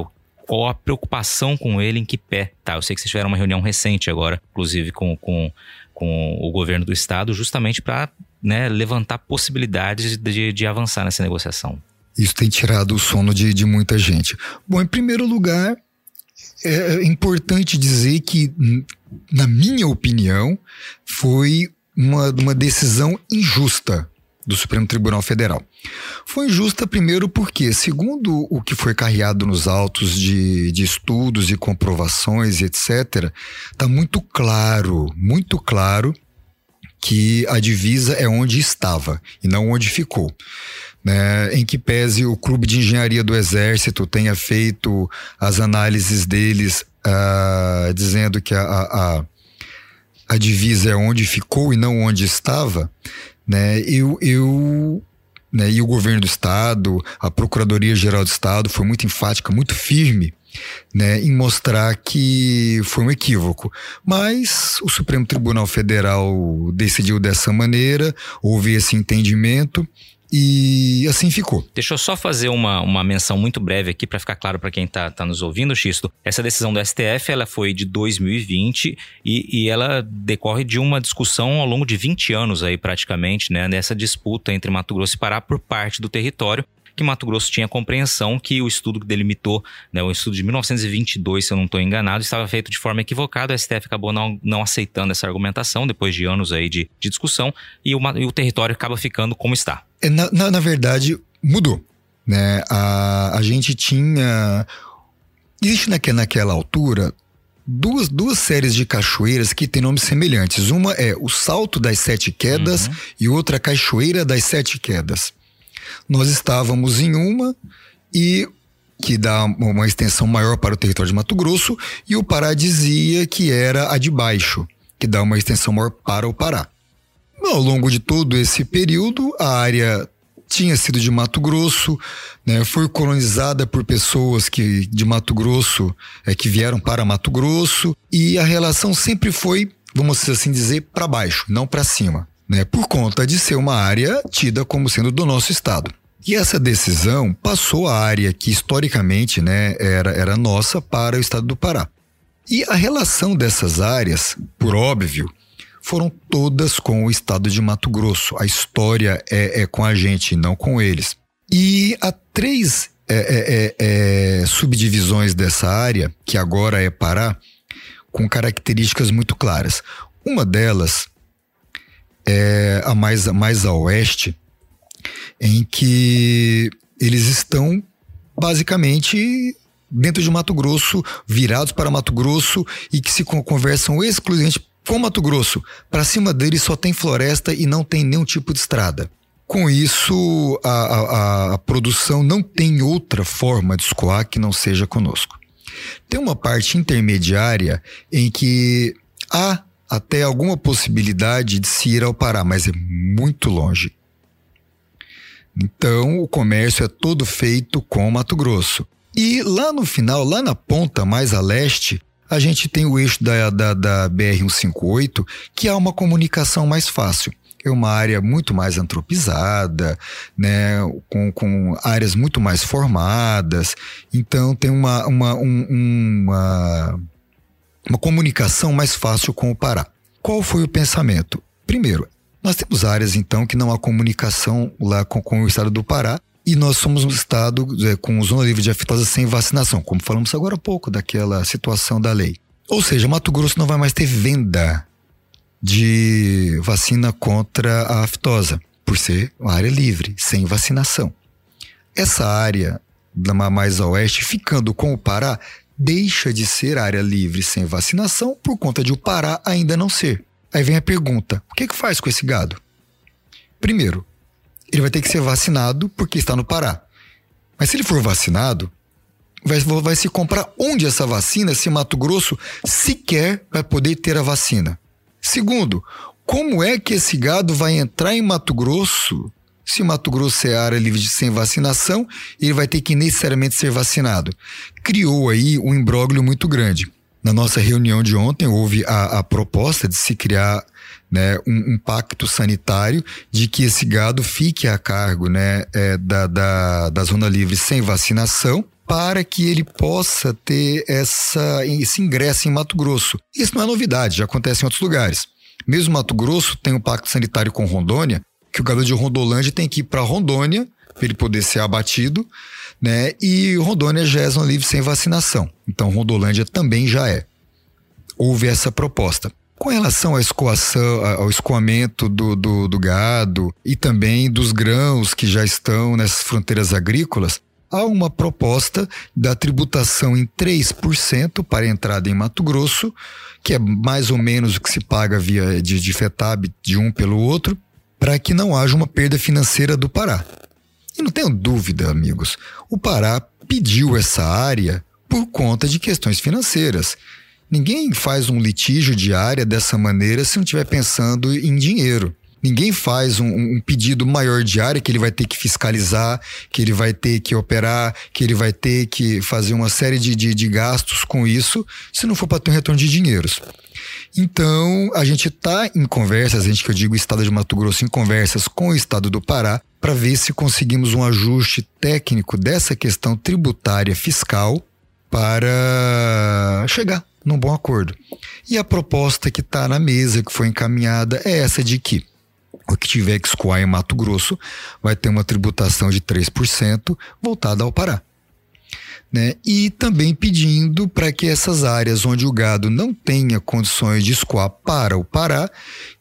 qual a preocupação com ele, em que pé tá? Eu sei que vocês tiveram uma reunião recente agora, inclusive com, com, com o governo do estado, justamente para né, levantar possibilidades de, de avançar nessa negociação. Isso tem tirado o sono de, de muita gente. Bom, em primeiro lugar, é importante dizer que, na minha opinião, foi uma, uma decisão injusta do Supremo Tribunal Federal. Foi injusta, primeiro, porque, segundo o que foi carreado nos autos de, de estudos e comprovações, etc., está muito claro, muito claro que a divisa é onde estava e não onde ficou né, em que pese o Clube de Engenharia do Exército tenha feito as análises deles uh, dizendo que a, a, a, divisa é onde ficou e não onde estava, né, eu, eu né, e o governo do Estado, a Procuradoria-Geral do Estado foi muito enfática, muito firme né, em mostrar que foi um equívoco. Mas o Supremo Tribunal Federal decidiu dessa maneira, houve esse entendimento e assim ficou. Deixa eu só fazer uma, uma menção muito breve aqui para ficar claro para quem está tá nos ouvindo, Xisto. Essa decisão do STF ela foi de 2020 e, e ela decorre de uma discussão ao longo de 20 anos aí praticamente, né, nessa disputa entre Mato Grosso e Pará por parte do território que Mato Grosso tinha compreensão que o estudo que delimitou, né, o estudo de 1922, se eu não estou enganado, estava feito de forma equivocada. O STF acabou não, não aceitando essa argumentação depois de anos aí de, de discussão e o, e o território acaba ficando como está. É, na, na, na, verdade, mudou. Né? A, a gente tinha. Existe naquela, naquela altura duas, duas séries de cachoeiras que têm nomes semelhantes. Uma é o Salto das Sete Quedas uhum. e outra Cachoeira das Sete Quedas. Nós estávamos em uma e que dá uma extensão maior para o território de Mato Grosso, e o Pará dizia que era a de baixo, que dá uma extensão maior para o Pará. Ao longo de todo esse período, a área tinha sido de Mato Grosso, né, foi colonizada por pessoas que de Mato Grosso, é, que vieram para Mato Grosso, e a relação sempre foi, vamos assim dizer, para baixo, não para cima, né, por conta de ser uma área tida como sendo do nosso estado. E essa decisão passou a área que historicamente né, era, era nossa para o estado do Pará. E a relação dessas áreas, por óbvio, foram todas com o estado de Mato Grosso. A história é, é com a gente, não com eles. E há três é, é, é, é subdivisões dessa área, que agora é Pará, com características muito claras. Uma delas é a mais, mais a oeste, em que eles estão basicamente dentro de Mato Grosso, virados para Mato Grosso e que se conversam exclusivamente com Mato Grosso. Para cima deles só tem floresta e não tem nenhum tipo de estrada. Com isso, a, a, a produção não tem outra forma de escoar que não seja conosco. Tem uma parte intermediária em que há até alguma possibilidade de se ir ao Pará, mas é muito longe. Então, o comércio é todo feito com Mato Grosso. E lá no final, lá na ponta mais a leste, a gente tem o eixo da, da, da BR-158, que há uma comunicação mais fácil. É uma área muito mais antropizada, né, com, com áreas muito mais formadas. Então, tem uma, uma, um, uma, uma comunicação mais fácil com o Pará. Qual foi o pensamento? Primeiro, nós temos áreas, então, que não há comunicação lá com, com o estado do Pará, e nós somos um estado é, com zona livre de aftosa sem vacinação, como falamos agora há pouco daquela situação da lei. Ou seja, Mato Grosso não vai mais ter venda de vacina contra a aftosa, por ser uma área livre, sem vacinação. Essa área mais a oeste, ficando com o Pará, deixa de ser área livre sem vacinação por conta de o Pará ainda não ser. Aí vem a pergunta: o que, é que faz com esse gado? Primeiro, ele vai ter que ser vacinado porque está no Pará. Mas se ele for vacinado, vai, vai se comprar onde essa vacina, se Mato Grosso sequer vai poder ter a vacina. Segundo, como é que esse gado vai entrar em Mato Grosso se Mato Grosso é área livre de sem vacinação, ele vai ter que necessariamente ser vacinado. Criou aí um imbróglio muito grande. Na nossa reunião de ontem, houve a, a proposta de se criar né, um, um, pacto sanitário de que esse gado fique a cargo né, é, da, da, da zona livre sem vacinação para que ele possa ter essa, esse ingresso em Mato Grosso. Isso não é novidade, já acontece em outros lugares. Mesmo Mato Grosso tem um pacto sanitário com Rondônia, que o gado de Rondolândia tem que ir para Rondônia para ele poder ser abatido, né? E Rondônia já é zona livre sem vacinação. Então Rondolândia também já é. Houve essa proposta. Com relação à escoação, ao escoamento do, do, do gado e também dos grãos que já estão nessas fronteiras agrícolas, há uma proposta da tributação em 3% para a entrada em Mato Grosso, que é mais ou menos o que se paga via de, de FETAB de um pelo outro, para que não haja uma perda financeira do Pará. E não tenho dúvida, amigos, o Pará pediu essa área por conta de questões financeiras. Ninguém faz um litígio de área dessa maneira se não estiver pensando em dinheiro. Ninguém faz um, um, pedido maior de área que ele vai ter que fiscalizar, que ele vai ter que operar, que ele vai ter que fazer uma série de, de, de gastos com isso, se não for para ter um retorno de dinheiros. Então, a gente está em conversas, a gente que eu digo estado de Mato Grosso, em conversas com o estado do Pará, para ver se conseguimos um ajuste técnico dessa questão tributária fiscal para chegar num bom acordo. E a proposta que está na mesa, que foi encaminhada, é essa de que o que tiver que escoar em Mato Grosso vai ter uma tributação de 3% voltada ao Pará. Né? E também pedindo para que essas áreas onde o gado não tenha condições de escoar para o Pará,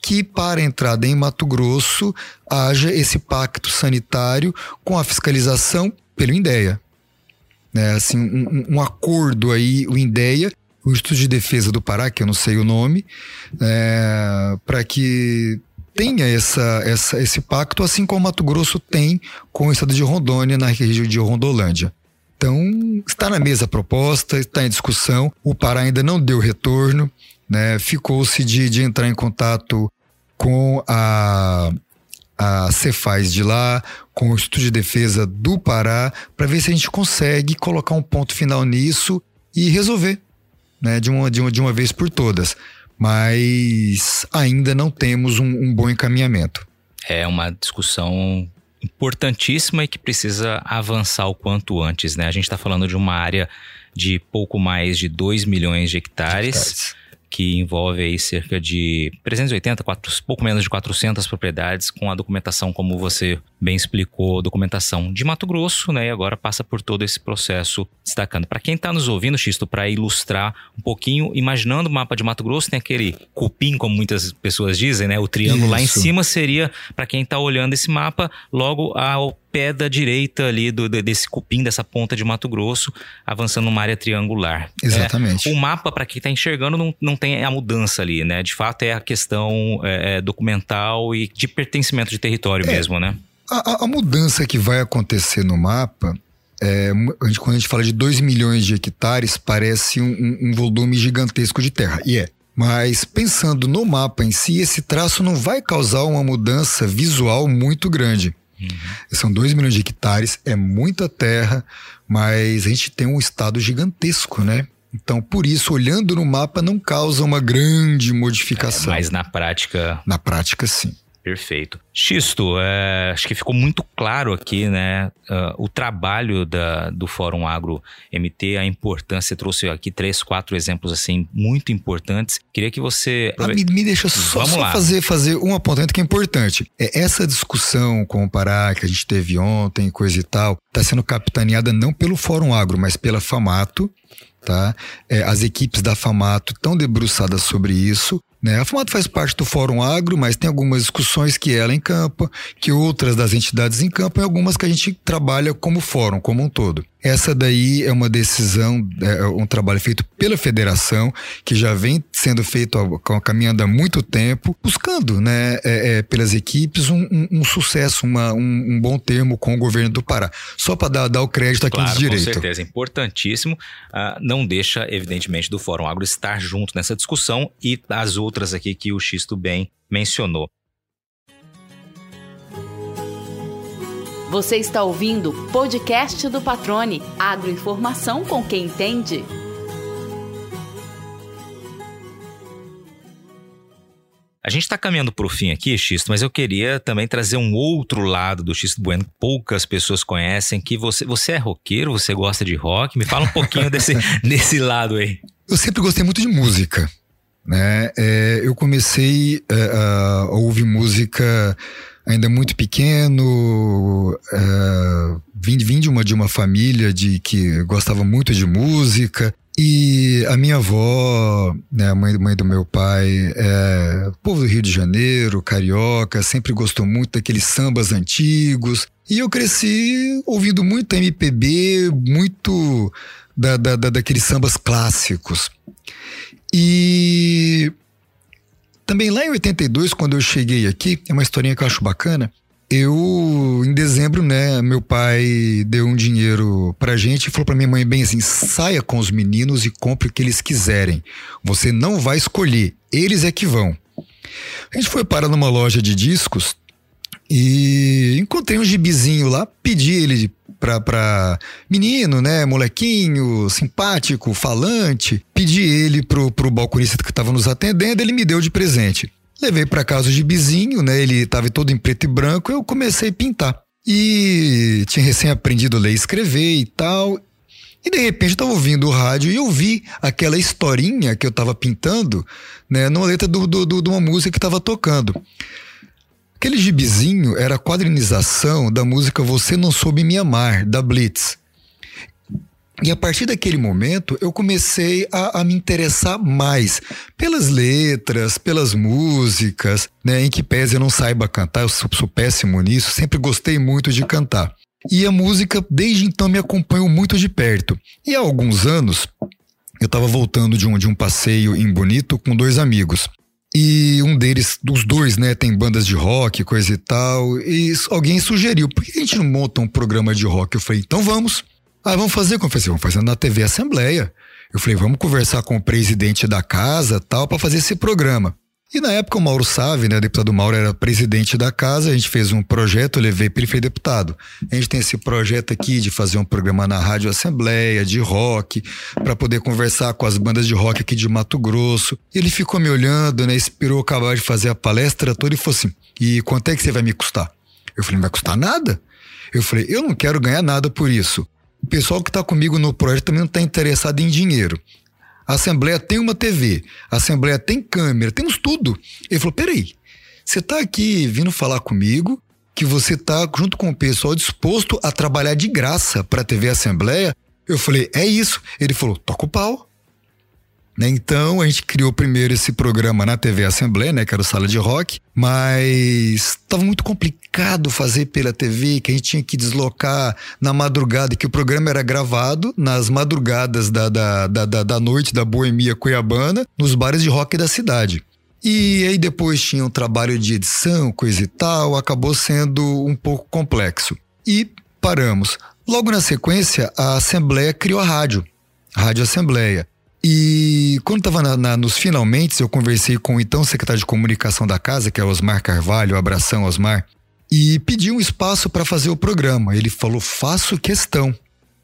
que para a entrada em Mato Grosso haja esse pacto sanitário com a fiscalização pelo INDEA. Né? Assim, um, um acordo aí, o INDEA, o Instituto de Defesa do Pará, que eu não sei o nome, é, para que tenha essa, essa, esse pacto, assim como Mato Grosso tem com o estado de Rondônia, na região de Rondolândia. Então, está na mesa a proposta, está em discussão. O Pará ainda não deu retorno, né? Ficou-se de, de entrar em contato com a, a Cefaz de lá, com o Instituto de Defesa do Pará, para ver se a gente consegue colocar um ponto final nisso e resolver, né? De uma, de uma, de uma vez por todas. Mas ainda não temos um, um bom encaminhamento. É uma discussão importantíssima e que precisa avançar o quanto antes, né? A gente está falando de uma área de pouco mais de 2 milhões de hectares. hectares que envolve aí cerca de 380, 4, pouco menos de 400 propriedades, com a documentação, como você bem explicou, documentação de Mato Grosso, né? E agora passa por todo esse processo destacando. Para quem está nos ouvindo, Xisto, para ilustrar um pouquinho, imaginando o mapa de Mato Grosso, tem aquele cupim, como muitas pessoas dizem, né? O triângulo Isso. lá em cima seria, para quem está olhando esse mapa, logo ao pé da direita ali do, desse cupim, dessa ponta de Mato Grosso, avançando numa área triangular. Exatamente. É, o mapa, para quem está enxergando, não, não tem a mudança ali, né? De fato, é a questão é, é documental e de pertencimento de território é, mesmo, né? A, a, mudança que vai acontecer no mapa é, a gente, quando a gente fala de 2 milhões de hectares, parece um, um, volume gigantesco de terra. E é. Mas pensando no mapa em si, esse traço não vai causar uma mudança visual muito grande. Uhum. São 2 milhões de hectares, é muita terra, mas a gente tem um estado gigantesco, né? Então, por isso, olhando no mapa, não causa uma grande modificação. É, mas na prática. Na prática, sim. Perfeito. Xisto, é, acho que ficou muito claro aqui, né, uh, o trabalho da, do Fórum Agro MT, a importância, você trouxe aqui três, quatro exemplos, assim, muito importantes. Queria que você... Ah, me, me, deixa só, só fazer, fazer um apontamento que é importante. É essa discussão com o Pará que a gente teve ontem, coisa e tal, está sendo capitaneada não pelo Fórum Agro, mas pela FAMATO, tá? É, as equipes da FAMATO estão debruçadas sobre isso né? A FUMATO faz parte do Fórum Agro, mas tem algumas discussões que ela encampa, que outras das entidades encampam e algumas que a gente trabalha como fórum, como um todo. Essa daí é uma decisão, é, é um trabalho feito pela federação, que já vem sendo feito, caminhando há muito tempo, buscando, né, é, é, pelas equipes, um, um, um sucesso, uma, um, um, bom termo com o governo do Pará. Só para dar, dar o crédito aqui claro, de direito. Com certeza, importantíssimo. Uh, não deixa, evidentemente, do Fórum Agro estar junto nessa discussão e as outras aqui que o Xisto bem mencionou. Você está ouvindo o podcast do Patrone, agroinformação com quem entende. A gente está caminhando para o fim aqui, Xisto, mas eu queria também trazer um outro lado do Xisto Bueno que poucas pessoas conhecem, que você, você é roqueiro, você gosta de rock. Me fala um pouquinho desse, *laughs* desse lado aí. Eu sempre gostei muito de música. Né? É, eu comecei é, a ouvir música ainda muito pequeno, uh, vim, vim de, uma, de uma família de que gostava muito de música. E a minha avó, né, a mãe, mãe do meu pai, é povo do Rio de Janeiro, carioca, sempre gostou muito daqueles sambas antigos. E eu cresci ouvindo muito MPB, muito da, da, da, daqueles sambas clássicos. E também lá em 82, quando eu cheguei aqui, é uma historinha que eu acho bacana. Eu, em dezembro, né, meu pai deu um dinheiro pra gente e falou pra minha mãe bem assim: saia com os meninos e compre o que eles quiserem. Você não vai escolher, eles é que vão. A gente foi parar numa loja de discos e encontrei um gibizinho lá, pedi ele pra, pra menino, né? Molequinho, simpático, falante. Pedi ele pro, pro balconista que tava nos atendendo, ele me deu de presente. Levei para casa o gibizinho, né? Ele tava todo em preto e branco, eu comecei a pintar. E tinha recém aprendido a ler e escrever e tal. E de repente eu tava ouvindo o rádio e eu vi aquela historinha que eu tava pintando, né, numa letra do, do, do, de uma música que tava tocando. Aquele gibizinho era a quadrinização da música Você Não Soube Me Amar, da Blitz. E a partir daquele momento eu comecei a, a, me interessar mais pelas letras, pelas músicas, né? Em que pese eu não saiba cantar, eu sou, sou péssimo nisso, sempre gostei muito de cantar. E a música desde então me acompanhou muito de perto. E há alguns anos eu estava voltando de um, de um passeio em Bonito com dois amigos. E um deles, dos dois, né, tem bandas de rock, coisa e tal. E alguém sugeriu, por que a gente não monta um programa de rock? Eu falei, então vamos. Ah, vamos fazer como? Eu falei, vamos fazer na TV Assembleia. Eu falei, vamos conversar com o presidente da casa tal para fazer esse programa. E na época o Mauro Save, né, o deputado Mauro era presidente da casa, a gente fez um projeto, eu levei para ele foi deputado. A gente tem esse projeto aqui de fazer um programa na Rádio Assembleia, de rock, para poder conversar com as bandas de rock aqui de Mato Grosso. Ele ficou me olhando, né, esperou acabar de fazer a palestra toda e falou assim: "E quanto é que você vai me custar?" Eu falei: "Não vai custar nada". Eu falei: "Eu não quero ganhar nada por isso o pessoal que está comigo no projeto também não está interessado em dinheiro. A Assembleia tem uma TV, a Assembleia tem câmera, temos tudo. Ele falou: peraí, você está aqui vindo falar comigo que você está junto com o pessoal disposto a trabalhar de graça para a TV Assembleia? Eu falei: é isso. Ele falou: toca o pau. Né? Então a gente criou primeiro esse programa na TV Assembleia, né, que era o Sala de Rock, mas estava muito complicado fazer pela TV, que a gente tinha que deslocar na madrugada, que o programa era gravado nas madrugadas da, da, da, da, da noite da Boemia Cuiabana, nos bares de rock da cidade. E aí depois tinha um trabalho de edição, coisa e tal, acabou sendo um pouco complexo. E paramos. Logo na sequência, a Assembleia criou a rádio, Rádio Assembleia. E quando estava nos finalmente, eu conversei com o então secretário de comunicação da casa, que é Osmar Carvalho, abração Osmar, e pedi um espaço para fazer o programa. Ele falou: faço questão.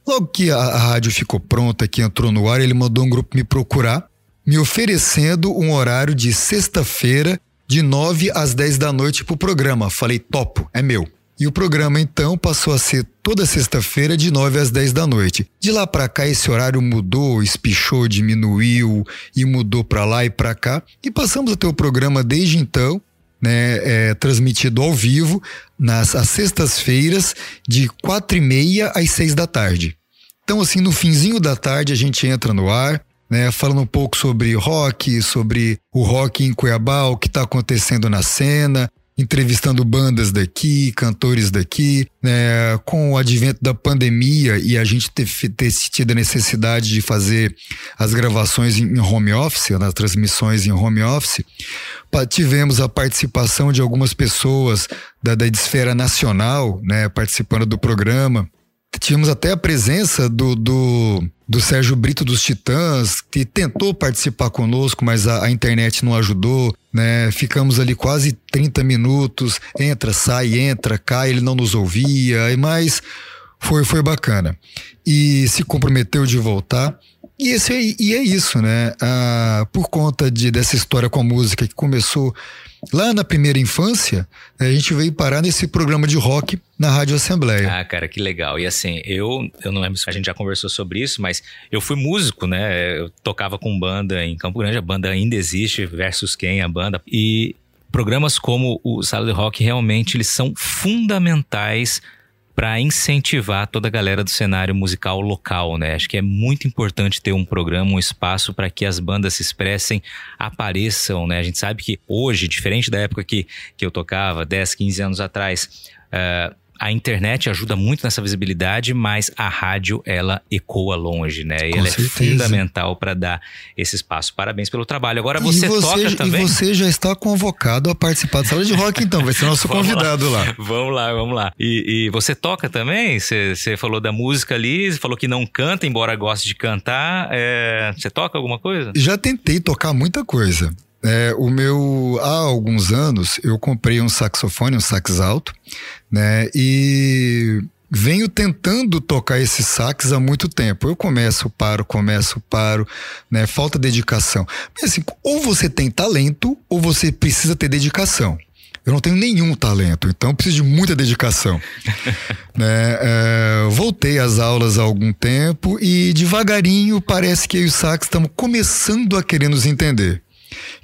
Logo que a, a rádio ficou pronta, que entrou no ar, ele mandou um grupo me procurar, me oferecendo um horário de sexta-feira, de 9 às 10 da noite para o programa. Falei: topo, é meu. E o programa então passou a ser toda sexta-feira de 9 às 10 da noite. De lá para cá esse horário mudou, espichou, diminuiu e mudou para lá e para cá e passamos a ter o programa desde então, né, é, transmitido ao vivo nas sextas-feiras de quatro e meia às seis da tarde. Então assim no finzinho da tarde a gente entra no ar, né, falando um pouco sobre rock, sobre o rock em Cuiabá, o que está acontecendo na cena, entrevistando bandas daqui, cantores daqui, né, com o advento da pandemia e a gente ter, ter tido a necessidade de fazer as gravações em home office, nas transmissões em home office, tivemos a participação de algumas pessoas da, da esfera nacional, né, participando do programa. Tivemos até a presença do, do, do Sérgio Brito dos Titãs, que tentou participar conosco, mas a, a, internet não ajudou, né? Ficamos ali quase 30 minutos, entra, sai, entra, cai, ele não nos ouvia, mas foi, foi bacana. E se comprometeu de voltar. E, esse, e é isso, né? Ah, por conta de, dessa história com a música que começou Lá na primeira infância, a gente veio parar nesse programa de rock na Rádio Assembleia. Ah, cara, que legal. E assim, eu, eu não lembro se a gente já conversou sobre isso, mas eu fui músico, né? Eu tocava com banda em Campo Grande, a banda ainda existe, versus quem a banda. E programas como o Sala de Rock realmente eles são fundamentais para incentivar toda a galera do cenário musical local, né? Acho que é muito importante ter um programa, um espaço para que as bandas se expressem, apareçam, né? A gente sabe que hoje, diferente da época que, que eu tocava, 10, 15 anos atrás, uh, a internet ajuda muito nessa visibilidade, mas a rádio ela ecoa longe, né? E ela certeza. é fundamental para dar esse espaço. Parabéns pelo trabalho. Agora você, você, toca também. E você já está convocado a participar da sala de rock, então vai ser nosso *laughs* convidado lá. lá. Vamos lá, vamos lá. E, e você toca também? Você, falou da música ali, você falou que não canta, embora goste de cantar. É... Você toca alguma coisa? Já tentei tocar muita coisa. É, o meu há alguns anos eu comprei um saxofone, um sax alto, né? E venho tentando tocar esse sax há muito tempo. Eu começo, paro, começo, paro, né? Falta dedicação. Mas assim, ou você tem talento ou você precisa ter dedicação. Eu não tenho nenhum talento, então preciso de muita dedicação. *laughs* né? É, voltei às aulas há algum tempo e devagarinho parece que eu e o sax estamos começando a querer nos entender.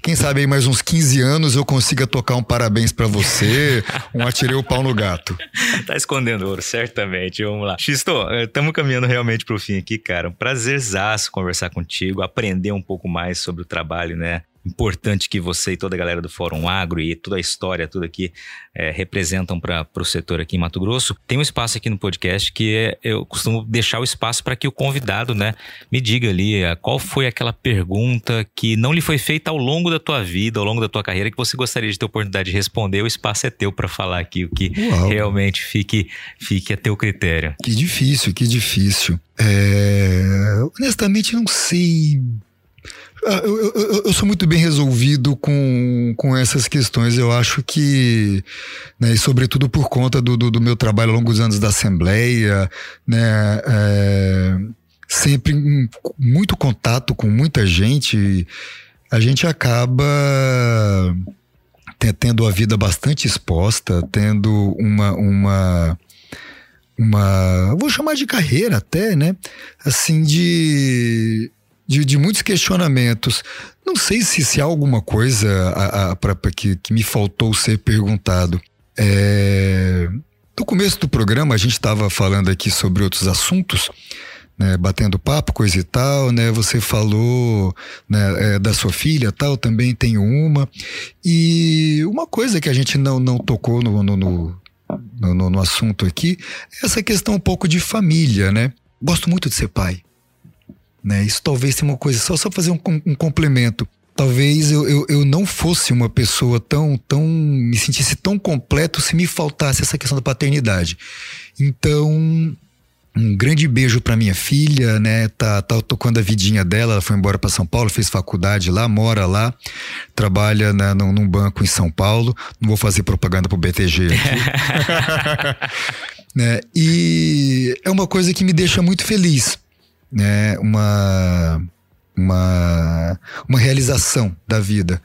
Quem sabe aí mais uns 15 anos eu consiga tocar um parabéns para você, um atirei o pau no gato. *laughs* tá escondendo ouro, certamente. Vamos lá. Xisto, estamos eh, caminhando realmente pro fim aqui, cara. Um prazerzaço conversar contigo, aprender um pouco mais sobre o trabalho, né? Importante que você e toda a galera do Fórum Agro e toda a história, tudo aqui é, representam para o setor aqui em Mato Grosso. Tem um espaço aqui no podcast que é, eu costumo deixar o espaço para que o convidado, né, me diga ali a, qual foi aquela pergunta que não lhe foi feita ao longo da tua vida, ao longo da tua carreira, que você gostaria de ter oportunidade de responder. O espaço é teu para falar aqui o que Uau. realmente fique, fique a teu critério. Que difícil, que difícil. É... Honestamente, não sei eu, eu, eu, sou muito bem resolvido com, com essas questões. Eu acho que, né, e sobretudo por conta do, do, do, meu trabalho ao longo dos anos da Assembleia, né, é, sempre em muito contato com muita gente, a gente acaba tendo a vida bastante exposta, tendo uma, uma uma, vou chamar de carreira até, né? Assim, de de, de muitos questionamentos. Não sei se, se há alguma coisa a, a, pra, pra que, que me faltou ser perguntado. É... No começo do programa, a gente estava falando aqui sobre outros assuntos. Né, batendo papo, coisa e tal, né? Você falou né, é, da sua filha, tal, também tenho uma. E uma coisa que a gente não, não tocou no, no, no, no, no assunto aqui é essa questão um pouco de família, né? Gosto muito de ser pai. Né? Isso talvez seja uma coisa, só, só fazer um, um complemento. Talvez eu, eu, eu, não fosse uma pessoa tão, tão. me sentisse tão completo se me faltasse essa questão da paternidade. Então, um grande beijo para minha filha, né? Tá, tá tocando a vidinha dela, ela foi embora para São Paulo, fez faculdade lá, mora lá, trabalha né, num, num, banco em São Paulo. Não vou fazer propaganda pro BTG aqui. *laughs* *laughs* né? E é uma coisa que me deixa muito feliz né, uma, uma, uma realização da vida.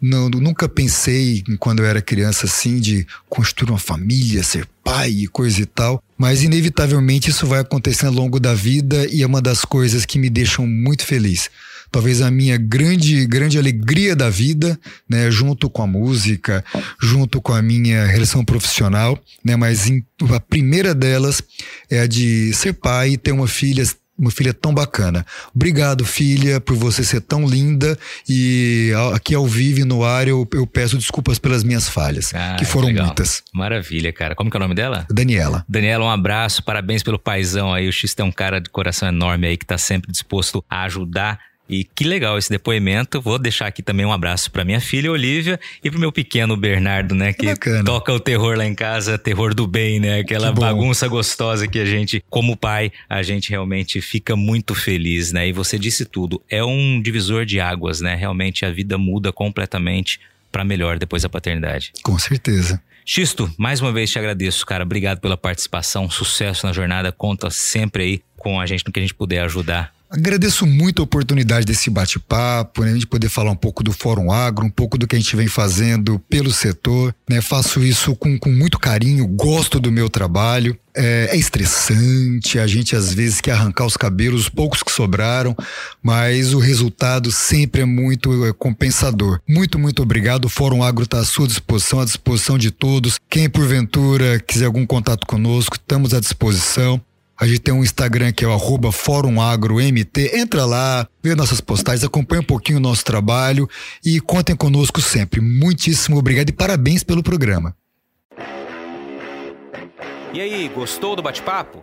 Não, nunca pensei, quando eu era criança, assim, de construir uma família, ser pai e coisa e tal. Mas, inevitavelmente, isso vai acontecer ao longo da vida e é uma das coisas que me deixam muito feliz. Talvez a minha grande, grande alegria da vida, né, junto com a música, junto com a minha relação profissional, né, mas em, a primeira delas é a de ser pai ter uma filha uma filha tão bacana. Obrigado, filha, por você ser tão linda. E aqui ao vivo no ar eu, eu peço desculpas pelas minhas falhas, ah, que foram legal. muitas. Maravilha, cara. Como que é o nome dela? Daniela. Daniela, um abraço, parabéns pelo paizão aí. O X é um cara de coração enorme aí que tá sempre disposto a ajudar e que legal esse depoimento. Vou deixar aqui também um abraço para minha filha Olivia e pro meu pequeno Bernardo, né, que Bacana. toca o terror lá em casa, terror do bem, né? Aquela bagunça gostosa que a gente, como pai, a gente realmente fica muito feliz, né? E você disse tudo, é um divisor de águas, né? Realmente a vida muda completamente para melhor depois da paternidade. Com certeza. Xisto, mais uma vez te agradeço, cara. Obrigado pela participação, sucesso na jornada. Conta sempre aí com a gente no que a gente puder ajudar Agradeço muito a oportunidade desse bate-papo, né? a gente poder falar um pouco do Fórum Agro, um pouco do que a gente vem fazendo pelo setor. Né? Faço isso com, com muito carinho, gosto do meu trabalho. É, é, estressante, a gente às vezes quer arrancar os cabelos, os poucos que sobraram, mas o resultado sempre é muito é, compensador. Muito, muito obrigado. O Fórum Agro está à sua disposição, à disposição de todos. Quem porventura quiser algum contato conosco, estamos à disposição. A gente tem um Instagram que é o arroba Fórum Agro MT. Entra lá, vê nossas postagens, acompanha um pouquinho o nosso trabalho e contem conosco sempre. Muitíssimo obrigado e parabéns pelo programa. E aí, gostou do bate-papo?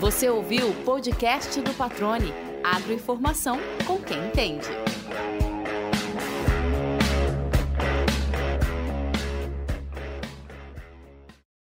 Você ouviu o podcast do Patrone. Agroinformação com quem entende.